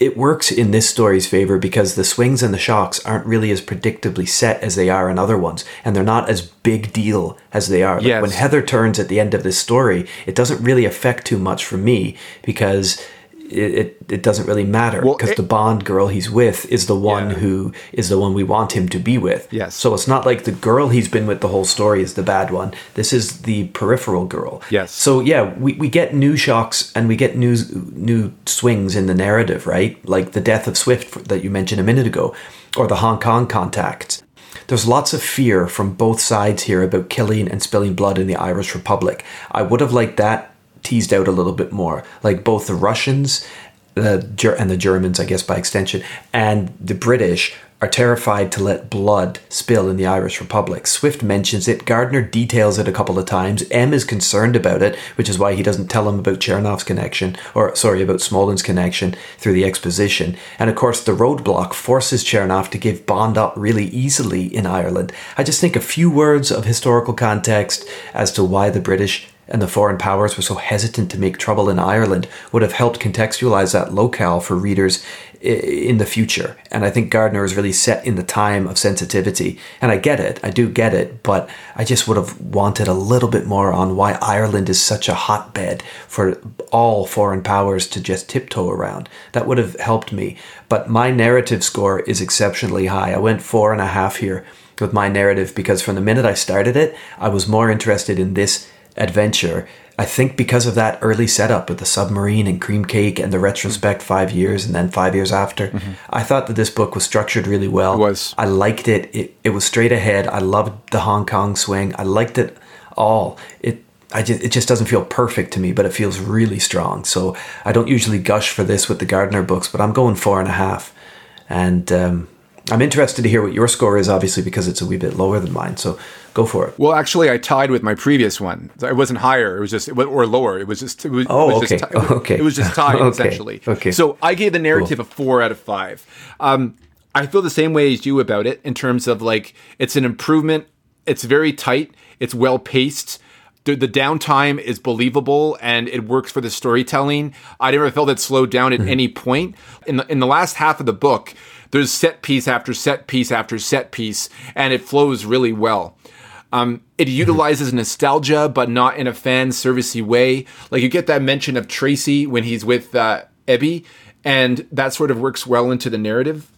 it works in this story's favor because the swings and the shocks aren't really as predictably set as they are in other ones, and they're not as big deal as they are. Like Yes. when Heather turns at the end of this story, it doesn't really affect too much for me because it, it, doesn't really matter because it- the Bond girl he's with is the one Yeah. who is the one we want him to be with. Yes. So it's not like the girl he's been with the whole story is the bad one. This is the peripheral girl. Yes. So yeah, we, we get new shocks and we get new new swings in the narrative, right? Like the death of Swift that you mentioned a minute ago, or the Hong Kong contacts. There's lots of fear from both sides here about killing and spilling blood in the Irish Republic. I would have liked that teased out a little bit more. Like both the Russians the and the Germans, I guess by extension, and the British are terrified to let blood spill in the Irish Republic. Swift mentions it, Gardner details it a couple of times. M is concerned about it, which is why he doesn't tell him about Chernov's connection, or sorry, about Smolin's connection through the exposition. And of course, the roadblock forces Chernov to give Bond up really easily in Ireland. I just think a few words of historical context as to why the British and the foreign powers were so hesitant to make trouble in Ireland would have helped contextualize that locale for readers in the future. And I think Gardner is really set in the time of sensitivity. And I get it, I do get it, but I just would have wanted a little bit more on why Ireland is such a hotbed for all foreign powers to just tiptoe around. That would have helped me. But my narrative score is exceptionally high. I went four and a half here with my narrative because from the minute I started it, I was more interested in this adventure. I think because of that early setup with the submarine and cream cake and the retrospect five years and then five years after, I thought that this book was structured really well. It was. I liked it. It it was straight ahead. I loved the Hong Kong swing. I liked it all. It I just, it just doesn't feel perfect to me, but it feels really strong. So I don't usually gush for this with the Gardner books, but I'm going four and a half. And um, I'm interested to hear what your score is, obviously, because it's a wee bit lower than mine. So go for it. Well, actually, I tied with my previous one. It wasn't higher. It was just, or lower. It was just, it was, Oh, it was just okay. it was- Okay. It was just tied, Okay. essentially. Okay. So I gave the narrative a four out of five. Um, I feel the same way as you about it in terms of like, it's an improvement. It's very tight. It's well paced. The, the downtime is believable and it works for the storytelling. I never felt it slowed down at Mm-hmm. any point. In the, in the last half of the book, there's set piece after set piece after set piece, and it flows really well. Um, it utilizes nostalgia, but not in a fan servicey way. Like you get that mention of Tracy when he's with uh, Ebby, and that sort of works well into the narrative.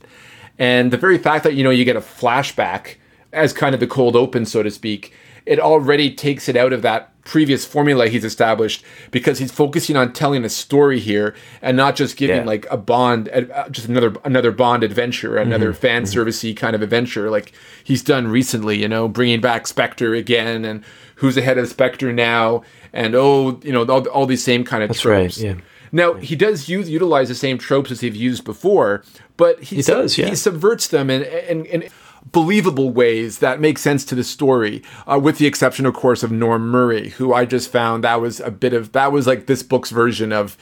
And the very fact that you know you get a flashback as kind of the cold open, so to speak, it already takes it out of that previous formula he's established because he's focusing on telling a story here and not just giving Yeah. like a Bond, uh, uh just another another Bond adventure, another mm-hmm. fan mm-hmm. servicey kind of adventure like he's done recently. You know, bringing back Spectre again and who's ahead of Spectre now, and oh, you know, all, all these same kind of That's right, tropes. yeah. Now he does use utilize the same tropes as he's used before, but he, sub- does, yeah. he subverts them and and, in believable ways that make sense to the story. Uh, with the exception, of course, of Norm Murray, who I just found that was a bit of that was like this book's version of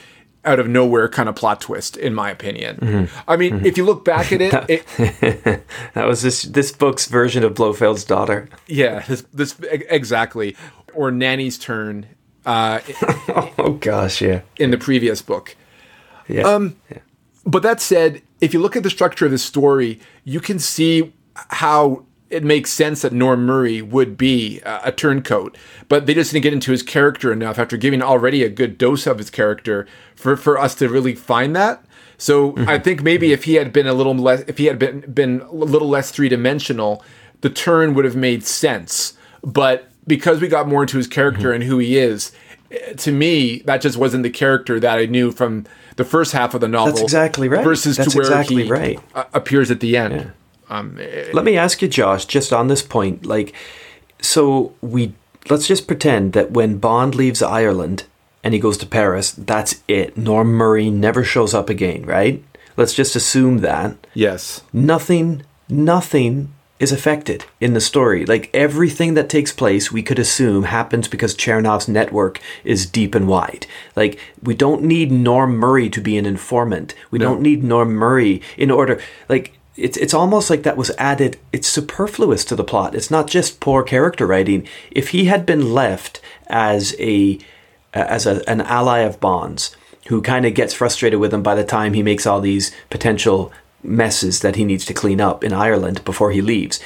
out of nowhere kind of plot twist, in my opinion. Mm-hmm. I mean, if you look back at it, it That was this this book's version of Blofeld's daughter. yeah, this, this exactly, or Nanny's turn uh, Oh gosh, yeah. in the previous book. Yeah. Um, But that said, if you look at the structure of the story, you can see how it makes sense that Norm Murray would be uh, a turncoat. But they just didn't get into his character enough after giving already a good dose of his character for, for us to really find that. So I think maybe if he had been a little less, if he had been been a little less three dimensional, the turn would have made sense. But because we got more into his character Mm-hmm. and who he is, eh, to me, that just wasn't the character that I knew from the first half of the novel. That's exactly right. Versus That's to where exactly he right. uh, appears at the end. Um, eh, Let me ask you, Josh, just on this point, like, so we let's just pretend that when Bond leaves Ireland and he goes to Paris, that's it. Norm Murray never shows up again, right? Let's just assume that yes. nothing, nothing is affected in the story. Like everything that takes place, we could assume happens because Chernov's network is deep and wide. Like we don't need Norm Murray to be an informant. We No. don't need Norm Murray in order. Like it's it's almost like that was added. It's superfluous to the plot. It's not just poor character writing. If he had been left as a as a, an ally of Bond's who kind of gets frustrated with him by the time he makes all these potential messes that he needs to clean up in Ireland before he leaves.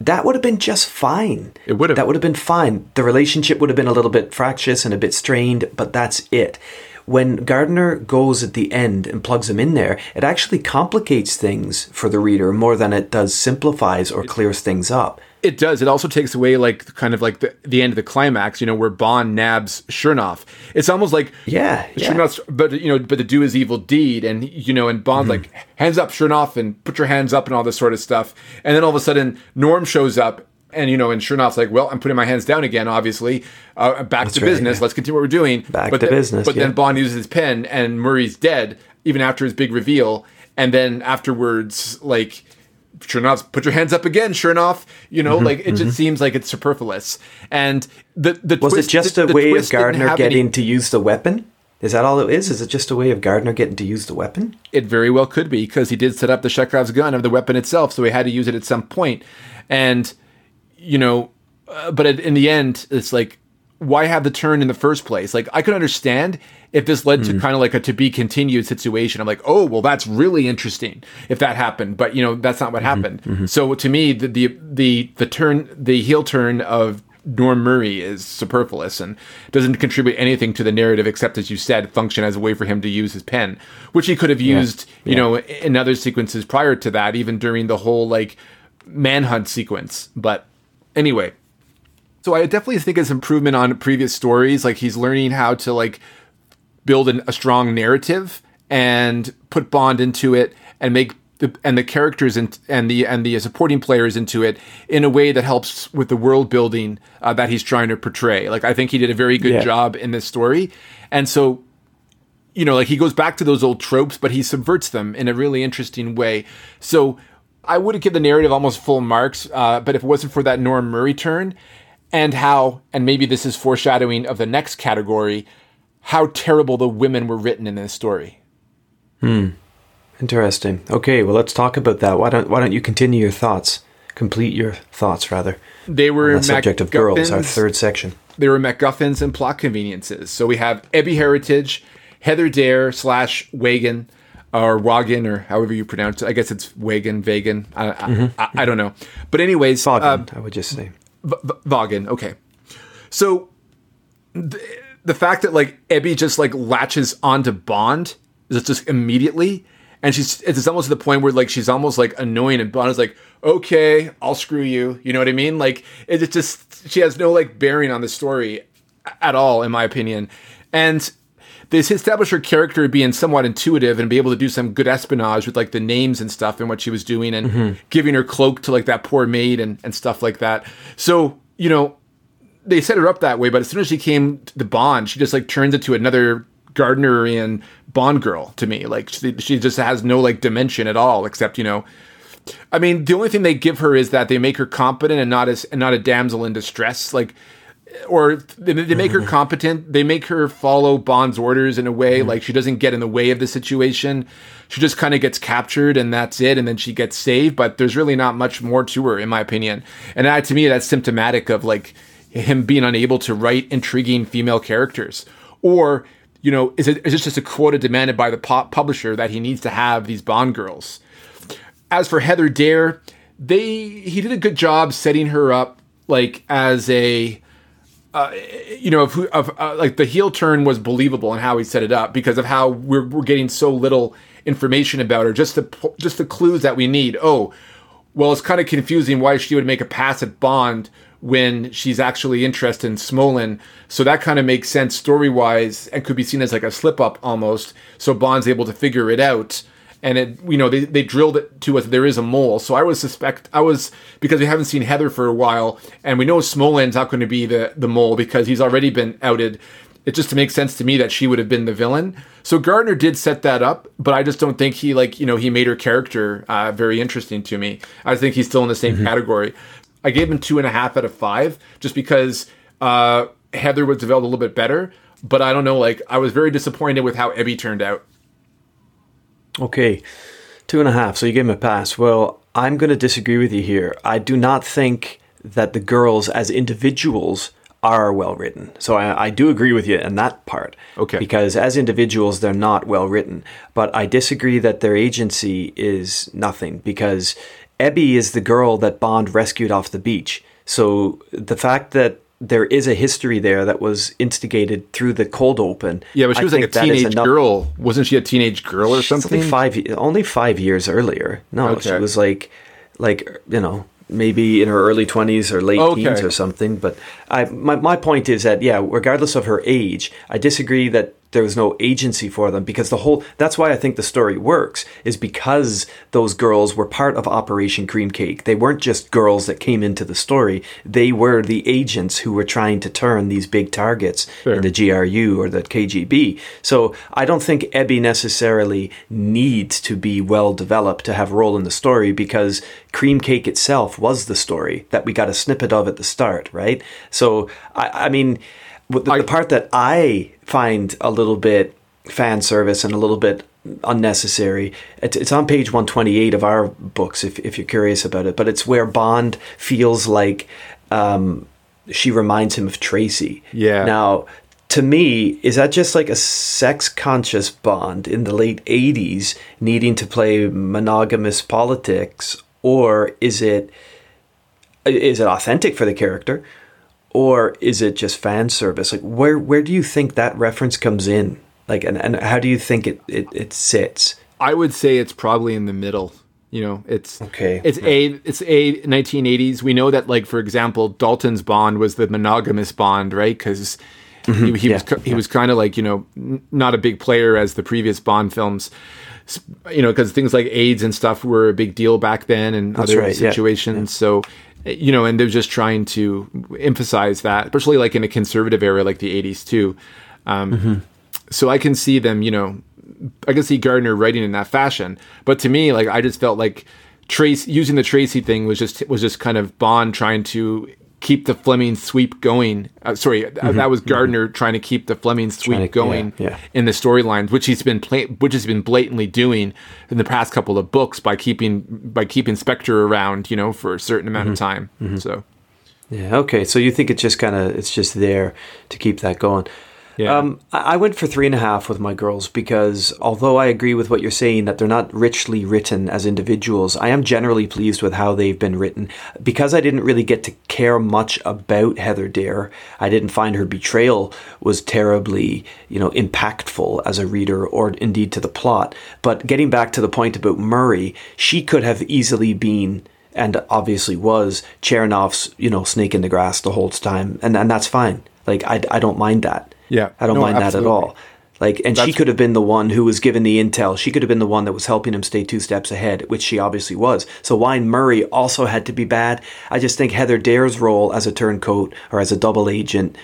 That would have been just fine. Mm-hmm. It would have. That would have been fine. The relationship would have been a little bit fractious and a bit strained, but that's it. When Gardner goes at the end and plugs him in there, it actually complicates things for the reader more than it does simplifies or clears things up. It does. It also takes away like kind of like the, the end of the climax, you know, where Bond nabs Chernov. It's almost like Yeah, yeah. But you know, but to do his evil deed, and you know, and Bond Mm-hmm. like hands up, Chernov, and put your hands up, and all this sort of stuff. And then all of a sudden, Norm shows up, and you know, and sure Chernov's like, well, I'm putting my hands down again. Obviously, uh, back to right, business. yeah. Let's continue what we're doing. Back but to then- business, But yeah. then Bond uses his pen, and Murray's dead even after his big reveal. And then afterwards, like Chernov's put your hands up again, Sure enough, You know, like it just seems like it's superfluous. And the the Mm-hmm, Was twist, it just the- a the way of Gardner have any- getting to use the weapon? Is that all it is? Is it just a way of Gardner getting to use the weapon? It very well could be because he did set up the Chekhov's gun of the weapon itself, so he had to use it at some point. And you know, uh, but in the end, it's like, why have the turn in the first place? Like, I could understand if this led to hmm. kind of like a to be continued situation. I'm like, oh, well, that's really interesting if that happened. But you know, that's not what mm-hmm. happened. Mm-hmm. So to me, the, the the the turn, the heel turn of Norm Murray is superfluous and doesn't contribute anything to the narrative except, as you said, function as a way for him to use his pen, which he could have used, you yeah. know, in other sequences prior to that, even during the whole like manhunt sequence. But anyway, so I definitely think it's improvement on previous stories. Like he's learning how to like build an, a strong narrative and put Bond into it and make the and the characters and and the and the supporting players into it in a way that helps with the world building uh, that he's trying to portray. Like I think he did a very good Yeah. job in this story, and so you know, like he goes back to those old tropes, but he subverts them in a really interesting way. So I would give the narrative almost full marks, uh, but if it wasn't for that Norm Murray turn and how, and maybe this is foreshadowing of the next category, how terrible the women were written in this story. Hmm. Interesting. Okay, well let's talk about that. Why don't why don't you continue your thoughts? Complete your thoughts rather. They were the subject of girls, our third section. They were MacGuffins and plot conveniences. So we have Ebby Heritage, Heather Dare slash Wagon, or Wagon, or however you pronounce it. I guess it's Wagon, Vagan. I, I, I, I don't know. But anyways, Fogden, uh, I would just say. V- V- Vaughan. Okay. So the, the fact that like Ebby just like latches onto Bond is just immediately, and she's it's almost to the point where like she's almost like annoying, and Bond is like, okay, I'll screw you. You know what I mean? Like it's just she has no like bearing on the story at all, in my opinion, and. They establish her character being somewhat intuitive and be able to do some good espionage with like the names and stuff and what she was doing and mm-hmm. giving her cloak to like that poor maid and, and stuff like that. So, you know, they set her up that way, but as soon as she came to the Bond, she just like turns into another Gardnerian Bond girl to me. Like she, she just has no like dimension at all, except you know, I mean, the only thing they give her is that they make her competent and not as and not a damsel in distress. Like, or they, they make her competent. They make her follow Bond's orders in a way mm-hmm. like she doesn't get in the way of the situation. She just kind of gets captured and that's it, and then she gets saved. But there's really not much more to her, in my opinion. And that, to me, that's symptomatic of like him being unable to write intriguing female characters, or you know, is it is this just a quota demanded by the pop publisher that he needs to have these Bond girls? as for Heather Dare, they he did a good job setting her up like as a uh, you know of of uh, like the heel turn was believable and how he set it up because of how we're we're getting so little information about her just the just the clues that we need. Oh, well, it's kind of confusing why she would make a pass at Bond when she's actually interested in Smolin. So that kind of makes sense story wise and could be seen as like a slip up almost. So Bond's able to figure it out. And it, you know, they, they drilled it to us. There is a mole, so I was suspect. I was because we haven't seen Heather for a while, and we know Smolin's not going to be the the mole because he's already been outed it just makes sense to me that she would have been the villain. So Gardner did set that up, but I just don't think he like you know he made her character uh, very interesting to me. I think he's still in the same mm-hmm. category. I gave him two and a half out of five just because uh, Heather was developed a little bit better. But I don't know, like I was very disappointed with how Ebby turned out. Okay, two and a half. So you gave him a pass. Well, I'm going to disagree with you here. I do not think that the girls as individuals are well written. So I, I, do agree with you in that part. Okay. Because as individuals, they're not well written. But I disagree that their agency is nothing because Ebby is the girl that Bond rescued off the beach. So the fact that there is a history there that was instigated through the cold open. Yeah, but she was like a teenage girl. Wasn't she a teenage girl or something? Only five, only five years earlier. No, okay. she was like, like you know, maybe in her early 20s or late okay. teens or something. But I, my, my point is that, yeah, regardless of her age, I disagree that there was no agency for them because the whole that's why I think the story works is because those girls were part of Operation Cream Cake. They weren't just girls that came into the story. They were the agents who were trying to turn these big targets sure. in the GRU or the KGB. So I don't think Ebby necessarily needs to be well developed to have a role in the story because Cream Cake itself was the story that we got a snippet of at the start, right? So I, I mean the, I, the part that I find a little bit fan service and a little bit unnecessary. It's, it's on page 128 of our books, if, if you're curious about it. But it's where Bond feels like um, she reminds him of Tracy. Yeah. Now, to me, is that just like a sex conscious Bond in the late 80s needing to play monogamous politics? Or is it is it authentic for the character? Or is it just fan service? Like where where do you think that reference comes in? Like and, and how do you think it, it, it sits? I would say it's probably in the middle. You know, it's okay. It's yeah. a it's a 1980s. We know that, like for example, Dalton's Bond was the monogamous Bond, right? Because mm-hmm. he, he yeah. was he yeah. was kind of like you know n- not a big player as the previous Bond films. You know, because things like AIDS and stuff were a big deal back then, and That's other right. situations. So you know, and they're just trying to emphasize that, especially like in a conservative era like the 80s too. Um, mm-hmm. So I can see them, you know, I can see Gardner writing in that fashion. But to me, like I just felt like Trace using the Tracy thing was just was just kind of Bond trying to keep the Fleming sweep going. Uh, sorry, mm-hmm. that was mm-hmm. Gardner mm-hmm. trying to keep the Fleming sweep to, going yeah, yeah. in the storylines, which he's been which has been blatantly doing in the past couple of books by keeping by keeping Spectre around, you know, for a certain amount mm-hmm. of time. Mm-hmm. So. Yeah. Okay. So you think it's just kind of it's just there to keep that going. Yeah. Um, I went for three and a half with my girls because although I agree with what you're saying that they're not richly written as individuals, I am generally pleased with how they've been written. Because I didn't really get to care much about Heather Dare, I didn't find her betrayal was terribly, you know, impactful as a reader or indeed to the plot. But getting back to the point about Murray, she could have easily been and obviously was Chernov's, you know, snake in the grass the whole time, and and that's fine. Like I, I don't mind that. Yeah, I don't no, mind absolutely. that at all. Like, and That's, she could have been the one who was given the intel. She could have been the one that was helping him stay two steps ahead, which she obviously was. So why Murray also had to be bad? I just think Heather Dare's role as a turncoat or as a double agent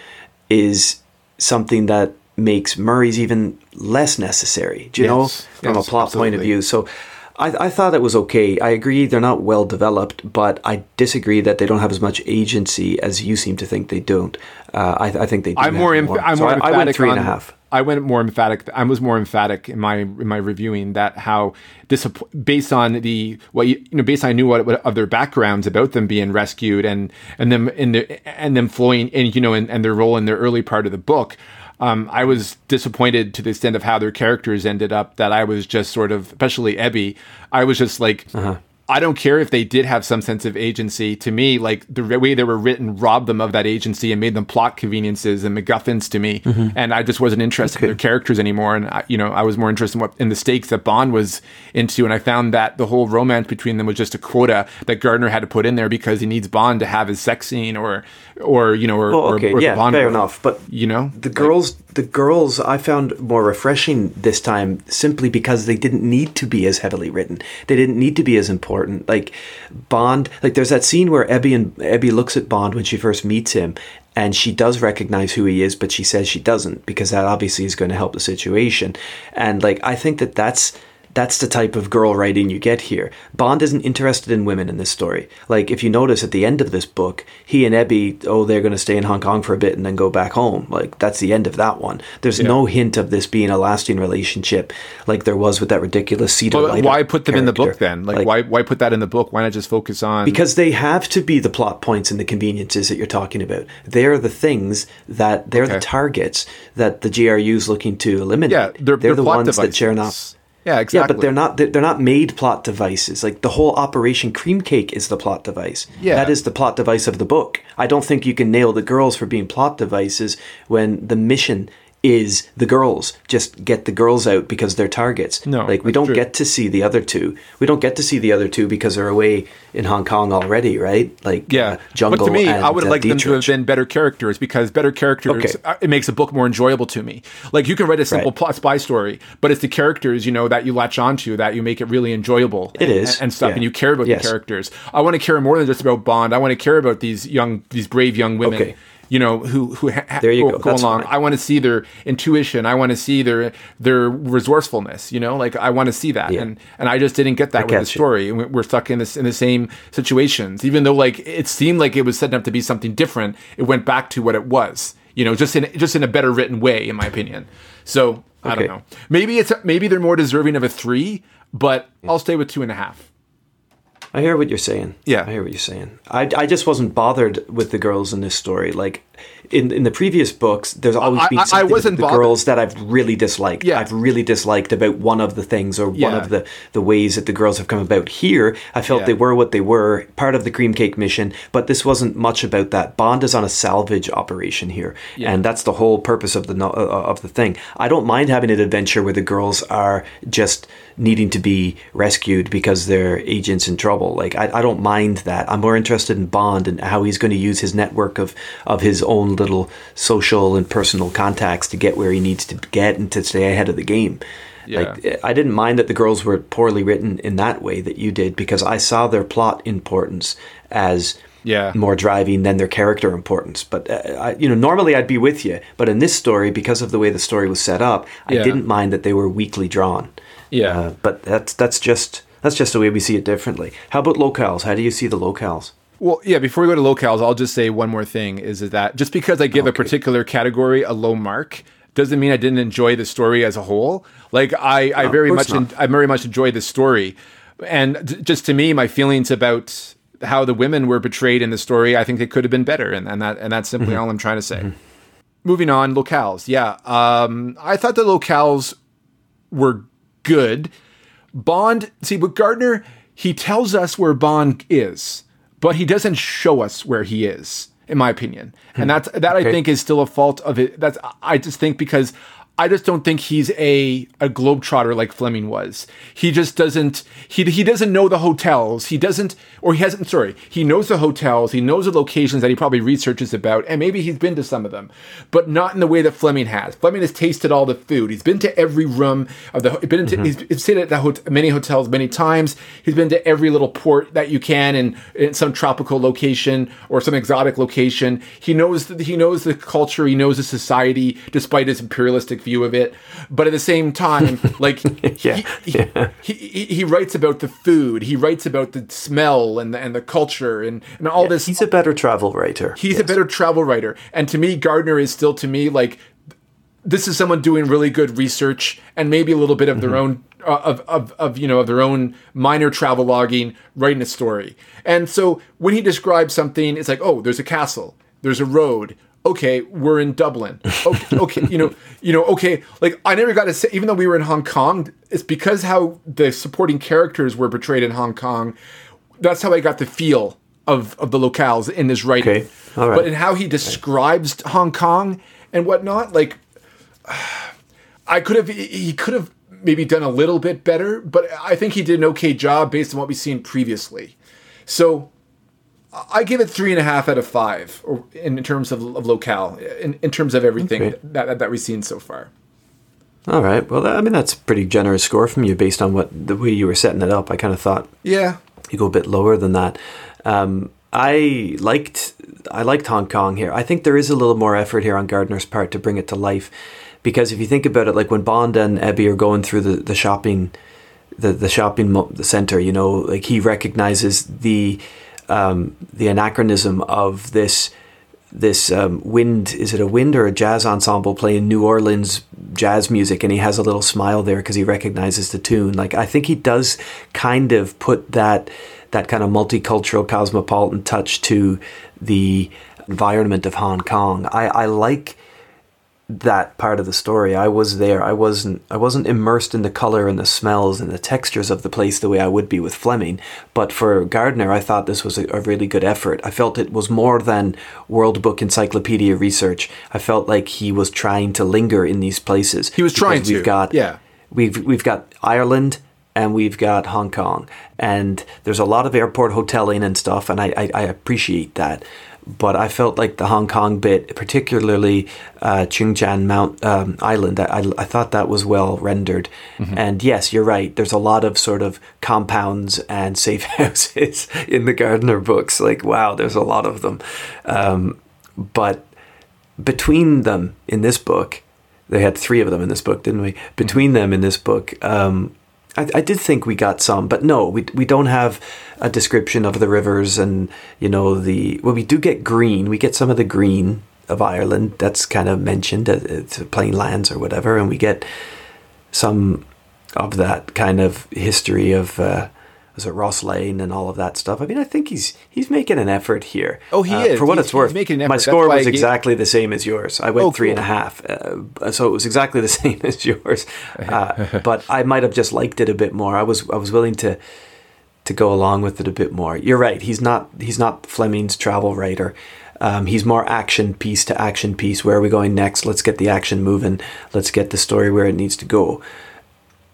is something that makes Murray's even less necessary. Do you yes, know, from yes, a plot absolutely. point of view? So I, I thought it was okay. I agree they're not well developed, but I disagree that they don't have as much agency as you seem to think they don't. Uh, I, I, think they. Do I'm more. Emph- I'm so more. I, I, went three on, and a half. I went more emphatic. I was more emphatic in my in my reviewing that how disapp- based on the what you, you know based on I knew what, what of their backgrounds about them being rescued and and them in the and them flowing and you know and, and their role in the early part of the book. Um, I was disappointed to the extent of how their characters ended up. That I was just sort of, especially Ebby, I was just like, uh-huh. I don't care if they did have some sense of agency. To me, like the way they were written robbed them of that agency and made them plot conveniences and MacGuffins to me. Mm-hmm. And I just wasn't interested in their characters anymore. And I, you know, I was more interested in what in the stakes that Bond was into. And I found that the whole romance between them was just a quota that Gardner had to put in there because he needs Bond to have his sex scene or, or you know, or, Well, okay, or, or yeah, Bond fair girl. enough. But you know, the girls, the girls, I found more refreshing this time simply because they didn't need to be as heavily written. They didn't need to be as important. Like Bond, like there's that scene where Ebby and Ebby looks at Bond when she first meets him. And she does recognize who he is, but she says she doesn't because that obviously is going to help the situation. And like, I think that that's that's the type of girl writing you get here. Bond isn't interested in women in this story. Like, if you notice at the end of this book, he and Ebby, oh, they're going to stay in Hong Kong for a bit and then go back home. Like, that's the end of that one. There's no hint of this being a lasting relationship like there was with that ridiculous Cedar why put them in the book then? Like, why why put that in the book? Why not just focus on Because they have to be the plot points and the conveniences that you're talking about. They're the things that they're the targets that the GRU is looking to eliminate. yeah, they're, they're, the plot ones devices. that Chernov. Yeah, exactly. Yeah, but they're not they're not made plot devices. Like the whole Operation Cream Cake is the plot device. Yeah. That is the plot device of the book. I don't think you can nail the girls for being plot devices when the mission is the girls. Just get the girls out because they're targets. No, like we don't true. get to see the other two. We don't get to see the other two because they're away in Hong Kong already, right? Like Yeah, uh, Jungle. but to me, and, I would have uh, liked them to have been better characters because better characters Okay. uh, it makes a book more enjoyable to me. Like you can write a simple Right. plot spy story, but it's the characters you know that you latch onto that you make it really enjoyable. It and, is, and stuff, yeah. and you care about Yes. the characters. I want to care more than just about Bond. I want to care about these young, these brave young women. Okay. You know who who ha- There you go, go. along. I want to see their intuition. I want to see their their resourcefulness. You know, like I want to see that, Yeah. and and I just didn't get that with the you. story. And we- We're stuck in this in the same situations, even though like it seemed like it was setting up to be something different. It went back to what it was. You know, just in just in a better written way, in my opinion. So I Okay. don't know. Maybe it's maybe they're more deserving of a three, but I'll stay with two and a half. I hear what you're saying. Yeah. I hear what you're saying. I, I just wasn't bothered with the girls in this story. Like in in the previous books, there's always been I- I wasn't the bothered. girls that I've really disliked. Yeah. I've really disliked about one of the things or one of the the ways that the girls have come about. Here, I felt Yeah. they were what they were, part of the cream cake mission. But this wasn't much about that. Bond is on a salvage operation here, and that's the whole purpose of the uh, of the thing. I don't mind having an adventure where the girls are just needing to be rescued because they're agents in trouble. Like I, I don't mind that. I'm more interested in Bond and how he's going to use his network of of his own little social and personal contacts to get where he needs to get and to stay ahead of the game. Like I didn't mind that the girls were poorly written in that way that you did because I saw their plot importance as Yeah. more driving than their character importance. But uh, I, you know, normally I'd be with you, but in this story, because of the way the story was set up, I Yeah. didn't mind that they were weakly drawn. Yeah. Uh, but that's that's just that's just the way we see it differently. How about locales? How do you see the locales? Well, yeah. Before we go to locales, I'll just say one more thing: is that just because I give a particular category a low mark doesn't mean I didn't enjoy the story as a whole. Like I, I very much, en- I very much enjoyed the story, and d- just to me, my feelings about how the women were betrayed in the story, I think they could have been better, and, and that and that's simply all I'm trying to say. Moving on, locales. Yeah, um, I thought the locales were good. Bond, see, with Gardner, he tells us where Bond is, but he doesn't show us where he is, in my opinion. And hmm. that's that I think is still a fault of it. That's I just think because I just don't think he's a a globetrotter like Fleming was. He just doesn't he he doesn't know the hotels. He doesn't or he hasn't sorry, he knows the hotels, he knows the locations that he probably researches about, and maybe he's been to some of them, but not in the way that Fleming has. Fleming has tasted all the food. He's been to every room of the been into mm-hmm. he's, he's stayed at the hot, many hotels many times. He's been to every little port that you can in, in some tropical location or some exotic location. He knows the, he knows the culture, he knows the society despite his imperialistic view of it. But at the same time, like Yeah, he, he, he, he, he writes about the food, he writes about the smell and the, and the culture and, and all this He's a better travel writer. He's a better travel writer. And to me, Gardner is still to me like this is someone doing really good research and maybe a little bit of their own uh, of, of, of you know of their own minor travel logging writing a story and so when he describes something it's like oh there's a castle there's a road okay, we're in Dublin. Okay, okay, you know, you know, okay, like I never got to say, even though we were in Hong Kong, it's because how the supporting characters were portrayed in Hong Kong. That's how I got the feel of of the locales in this writing. Okay, all right. But in how he describes Hong Kong and whatnot, like I could have, he could have maybe done a little bit better, but I think he did an okay job based on what we've seen previously. So I give it three and a half out of five, or in terms of, of locale, in, in terms of everything Okay. that, that that we've seen so far. All right. Well, I mean that's a pretty generous score from you based on what the way you were setting it up. I kind of thought Yeah, you go a bit lower than that. Um, I liked I liked Hong Kong here. I think there is a little more effort here on Gardner's part to bring it to life, because if you think about it, like when Bond and Ebby are going through the, the shopping, the the shopping mo- the center, you know, like he recognizes the um, the anachronism of this this um, wind. Is it a wind or a jazz ensemble playing New Orleans jazz music? And he has a little smile there because he recognizes the tune. Like I think he does kind of put that that kind of multicultural cosmopolitan touch to the environment of Hong Kong. I, I like that part of the story. I was there. I wasn't I wasn't immersed in the color and the smells and the textures of the place the way I would be with Fleming. But for Gardner I thought this was a, a really good effort. I felt it was more than World Book Encyclopedia research. I felt like he was trying to linger in these places. He was trying to, we've got yeah. we've we've got Ireland and we've got Hong Kong, and there's a lot of airport hoteling and stuff, and I I, I appreciate that. But I felt like the Hong Kong bit, particularly uh, Cheung Chau Mount um, Island, I, I thought that was well rendered. And yes, you're right. There's a lot of sort of compounds and safe houses in the Gardner books. Like wow, there's a lot of them. Um, but between them in this book, they had three of them in this book, didn't we? Between them in this book, um, I, I did think we got some, but no, we we don't have a description of the rivers and you know the well, we do get green. We get some of the green of Ireland. That's kind of mentioned. uh, It's plain lands or whatever, and we get some of that kind of history of. Uh, was it Rosslare and all of that stuff? I mean, I think he's he's making an effort here. Oh, he Uh, is. For what He's- it's worth, making an my effort. That's score was exactly the same as yours. I went Oh, three and a half, uh, so it was exactly the same as yours. Uh, but I might have just liked it a bit more. I was I was willing to to go along with it a bit more. You're right. He's not he's not Fleming's travel writer. Um, he's more action piece to action piece. Where are we going next? Let's get the action moving. Let's get the story where it needs to go.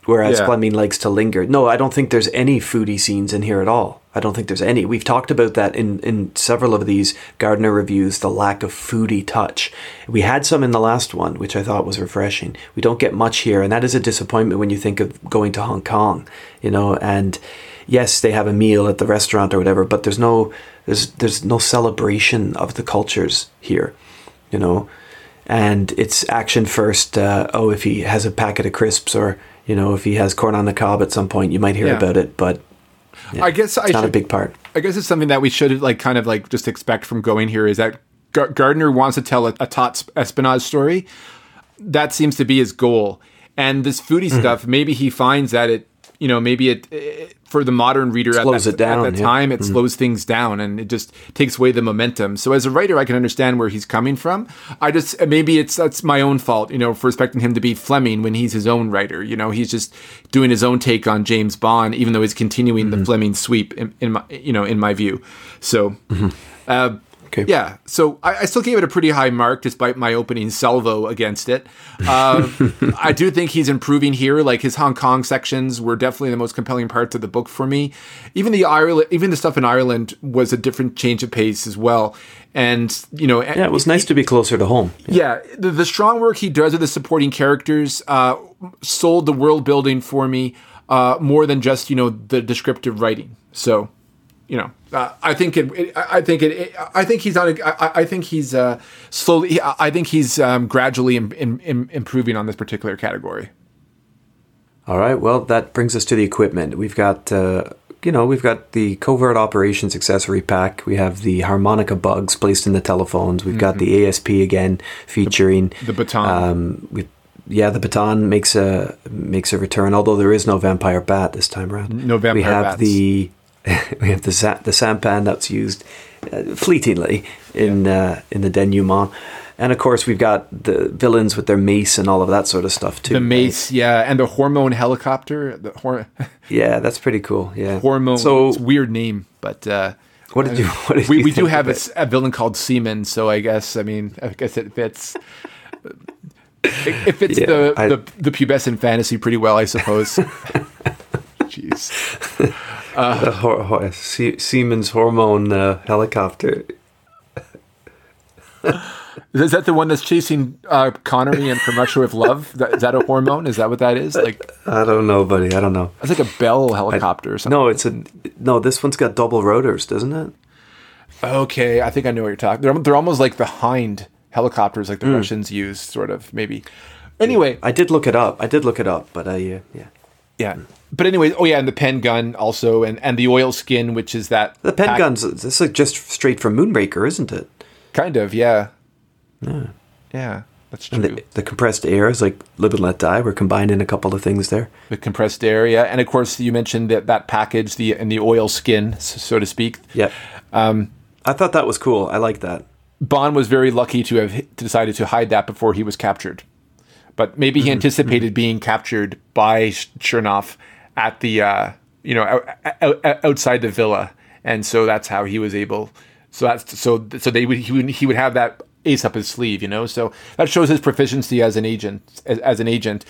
Whereas Yeah. Fleming likes to linger. No, I don't think there's any foodie scenes in here at all. I don't think there's any. We've talked about that in, in several of these Gardner reviews, the lack of foodie touch. We had some in the last one, which I thought was refreshing. We don't get much here, and that is a disappointment when you think of going to Hong Kong, you know, and yes, they have a meal at the restaurant or whatever, but there's no there's there's no celebration of the cultures here, you know and it's action first. Uh, oh, if he has a packet of crisps, or you know, if he has corn on the cob at some point, you might hear Yeah. about it. But I guess I it's not a big part. I guess it's something that we should like kind of like just expect from going here is that Gar- Gardner wants to tell a, a espionage story. That seems to be his goal. And this foodie Mm-hmm. stuff, maybe he finds that it, you know, maybe it, it for the modern reader at Slows that, it down, at that yeah. Mm-hmm. time, it slows things down and it just takes away the momentum. So as a writer, I can understand where he's coming from. I just maybe it's that's my own fault, you know, for expecting him to be Fleming when he's his own writer. You know, he's just doing his own take on James Bond, even though he's continuing Mm-hmm. the Fleming sweep in, in my, you know, in my view. So. Uh, Okay. Yeah, so I, I still gave it a pretty high mark despite my opening salvo against it. Uh, I do think he's improving here. Like his Hong Kong sections were definitely the most compelling parts of the book for me. Even the Ireland, even the stuff in Ireland was a different change of pace as well. And you know, Yeah, it was nice to be closer to home. yeah, the, the strong work he does with the supporting characters uh, sold the world building for me uh, more than just you know the descriptive writing. So, you know, uh, I think it, it. I think it, it. I think he's on. A, I, I think he's uh, slowly. I think he's um, gradually im, im, im- improving on this particular category. All right. Well, that brings us to the equipment. We've got, uh, you know, we've got the covert operations accessory pack. We have the harmonica bugs placed in the telephones. We've got the ASP again featuring The baton. Um, we, yeah, the baton makes a makes a return. Although there is no vampire bat this time around. No vampire We have bats. the we have the sa- the sampan that's used uh, fleetingly in uh, in the denouement. And of course, we've got the villains with their mace and all of that sort of stuff too. The right? mace, yeah, and the hormone helicopter. The hor- Yeah, that's pretty cool. Yeah. hormone. So, weird name, but uh, what did you? What did we, you we do have a, a villain called Seaman, so I guess I mean I guess it fits. It, it fits Yeah, the, I- the the pubescent fantasy pretty well, I suppose. Jeez. The hor- hor- Sie- Siemens hormone uh, helicopter. Is that the one that's chasing uh, Connery and From Russia with Love? That, is that a hormone? Is that what that is? Like I don't know, buddy. I don't know. it's like a Bell helicopter or something. No, it's a no. This one's got double rotors, doesn't it? Okay, I think I know what you're talking. They're, they're almost like the Hind helicopters, like the Hmm. Russians use, sort of maybe. Anyway, I did look it up. I did look it up, but I uh, yeah. yeah. But anyway, oh yeah, and the pen gun also, and and the oil skin, which is that The pen pack- guns. This is like just straight from Moonraker, isn't it? kind of, yeah, yeah, that's true. And the, the compressed air is like live and let die. We're combining a couple of things there. the compressed air, yeah, and of course you mentioned that that package, the and the oil skin, so to speak. Yeah. Um, I thought that was cool. I like that. Bond was very lucky to have decided to hide that before he was captured. But maybe Mm-hmm. he anticipated being captured by Chernov at the, uh, you know, out, out, out- outside the villa, and so that's how he was able. So that's so so they would he would he would have that ace up his sleeve, you know. So that shows his proficiency as an agent, as, as an agent,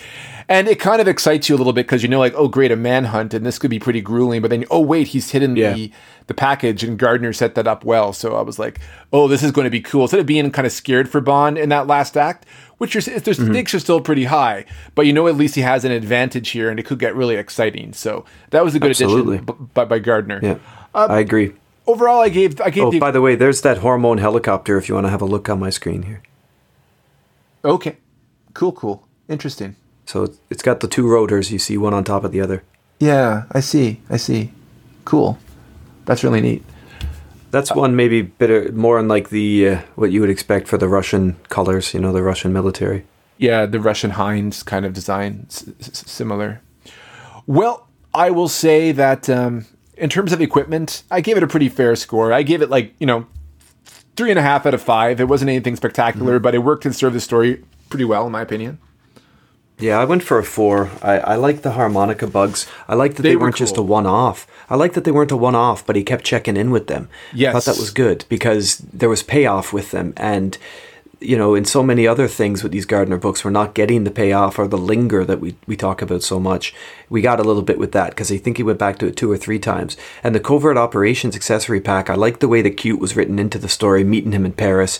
and it kind of excites you a little bit because you know, like, oh, great, a manhunt, and this could be pretty grueling. But then, oh, wait, he's hidden Yeah. the the package, and Gardner set that up well. So I was like, oh, this is going to be cool. Instead of being kind of scared for Bond in that last act, which is the Mm-hmm. stakes are still pretty high, but you know at least he has an advantage here, and it could get really exciting. So that was a good Absolutely. addition by, by Gardner. Yeah, I agree. Overall, I gave I gave Oh, the by the way, there's that hormone helicopter. If you want to have a look on my screen here, okay, cool, cool, interesting. so it's- it's got the two rotors. You see one on top of the other. Yeah, I see, I see, cool. That's really neat. That's one maybe better, more unlike the uh, what you would expect for the Russian colors. You know, the Russian military. Yeah, the Russian Hinds kind of design, s- s- similar. Well, I will say that um, in terms of equipment, I gave it a pretty fair score. I gave it like you know three and a half out of five. It wasn't anything spectacular, mm-hmm. but it worked and served the story pretty well, in my opinion. Yeah, I went for a four. I, I like the harmonica bugs. I like that They they, were weren't just a one off. I like that they weren't a one off, but he kept checking in with them. I Yes. thought that was good because there was payoff with them. And, you know, in so many other things with these Gardner books, we're not getting the payoff or the linger that we, we talk about so much. We got a little bit with that because I think he went back to it two or three times. And the covert operations accessory pack, I like the way the Q'ute was written into the story, meeting him in Paris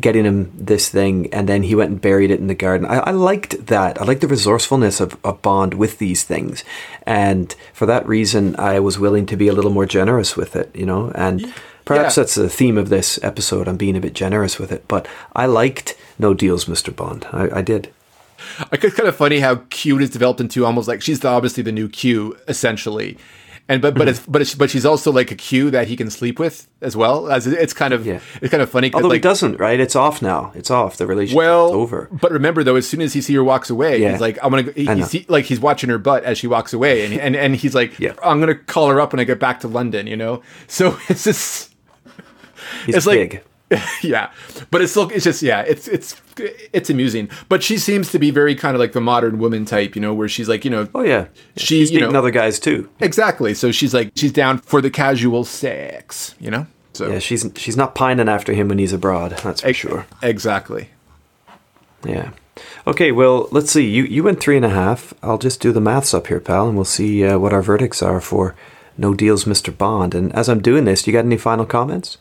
getting him this thing, and then he went and buried it in the garden. I, I liked that. I liked the resourcefulness of, of Bond with these things, and for that reason, I was willing to be a little more generous with it. You know, and perhaps Yeah. that's the theme of this episode. I'm being a bit generous with it, but I liked No Deals, Mr. Bond. I, I did. I It's kind of funny how Q is developed into almost like she's the, obviously the new Q essentially, and but but mm-hmm. it's but it's, but she's also like a Q that he can sleep with as well. As it's kind of Yeah. it's kind of funny. Although like, he doesn't, right? It's off now. It's off. The relationship Well, over. But remember though, as soon as he see her walks away, Yeah. he's like, "I'm gonna." Go, he, he's, he- like he's watching her butt as she walks away, and and and he's like, Yeah. "I'm gonna call her up when I get back to London." You know, so it's just He's it's like- yeah, but it's still it's just yeah, it's it's it's amusing. But she seems to be very kind of like the modern woman type, you know, where she's like, you know, oh yeah, she he's you know other guys too. exactly. So she's like she's down for the casual sex, you know. So Yeah, she's she's not pining after him when he's abroad. That's for ex- sure. exactly. Yeah. Okay, well, let's see. You you went three and a half. I'll just do the maths up here, pal, and we'll see uh, what our verdicts are for No Deals, Mr. Bond. And as I'm doing this, you got any final comments?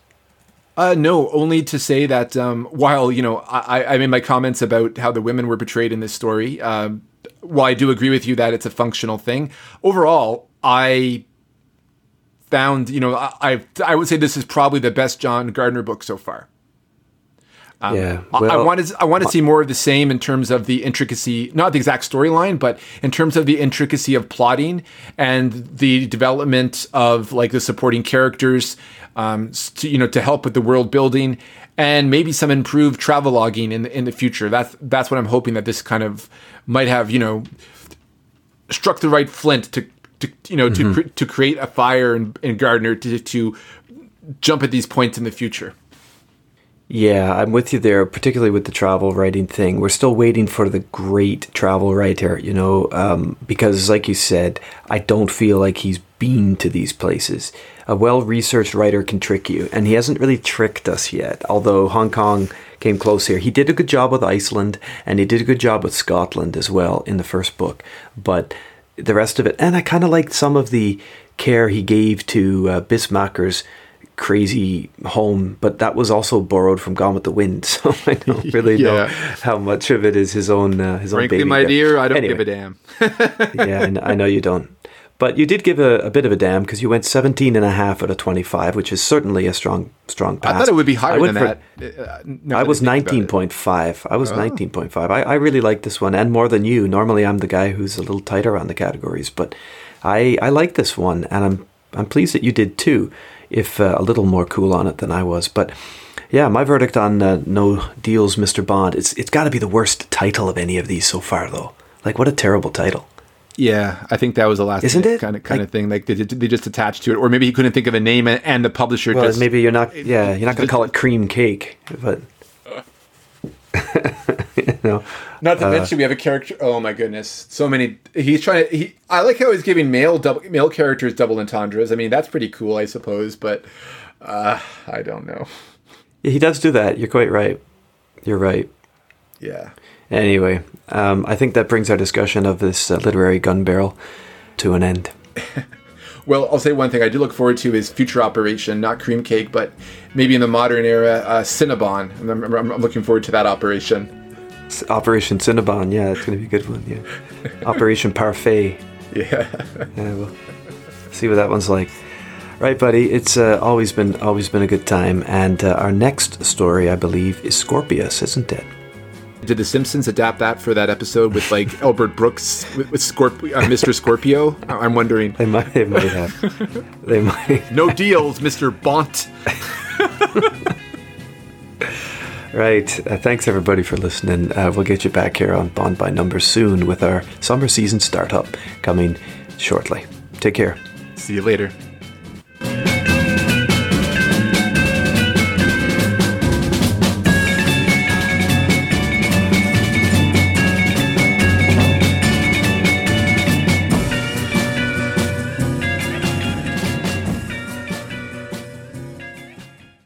Uh, no, only to say that um, while you know I, I made my comments about how the women were portrayed in this story, um, while I do agree with you that it's a functional thing, overall I found you know I, I would say this is probably the best John Gardner book so far. Yeah. I- I well, wanted I want to see more of the same in terms of the intricacy, not the exact storyline, but in terms of the intricacy of plotting and the development of like the supporting characters, um, to, you know, to help with the world building and maybe some improved traveloguing in the, in the future. That's that's what I'm hoping that this kind of might have, you know, struck the right flint to, to you know, to to create a fire in, in Gardner to to jump at these points in the future. Yeah, I'm with you there, particularly with the travel writing thing. We're still waiting for the great travel writer, you know, um, because, like you said, I don't feel like he's been to these places. A well researched writer can trick you, and he hasn't really tricked us yet, although Hong Kong came close here. He did a good job with Iceland, and he did a good job with Scotland as well in the first book, but the rest of it, and I kind of liked some of the care he gave to uh, Bismaquer's crazy home, but that was also borrowed from Gone with the Wind, so I don't really Yeah. know how much of it is his own uh, his own Frankly, baby. my dear, I don't Anyway, give a damn. yeah, I I know you don't. But you did give a, a bit of a damn because you went 17 and a half out of 25, which is certainly a strong strong pass. I thought it would be higher than for- that. Uh, I was think about it. 19.5. I was Oh. 19.5. I, I really like this one and more than you. Normally I'm the guy who's a little tighter on the categories, but I I like this one and I'm I'm pleased that you did too, if uh, a little more cool on it than I was. But yeah, my verdict on uh, No Deals Mr. Bond, it's it's got to be the worst title of any of these so far though. Like what a terrible title. Yeah, I think that was the last Isn't it? kind of kind Like- of thing. Like they, they just attached to it, or maybe he couldn't think of a name, and, and the publisher Well, just maybe you're not yeah, you're not going to call it cream cake, but you know. Not to mention, we have a character. Oh my goodness, so many. He's trying to. He. I like how he's giving male double male characters double entendres. I mean, that's pretty cool, I suppose. But uh, I don't know. Yeah, he does do that. You're quite right. You're right. Yeah. Anyway, um, I think that brings our discussion of this uh, literary gun barrel to an end. Well, I'll say one thing I do look forward to is future operation, not cream cake, but maybe in the modern era, uh, Cinnabon. I'm, I'm, I'm looking forward to that operation. Operation Cinnabon, yeah, it's going to be a good one. Yeah, Operation Parfait. Yeah. Yeah, we'll see what that one's like. Right, buddy. It's uh, always been always been a good time, and uh, our next story, I believe, is Scorpius, isn't it? Did The Simpsons adapt that for that episode with like Albert Brooks with, with Scorp- uh, Mr. Scorpio? I'm wondering. They might. They might have. they might. No deals, Mr. Bont. Right. Uh, thanks everybody for listening. Uh, we'll get you back here on Bond by Numbers soon with our summer season startup coming shortly. Take care. See you later.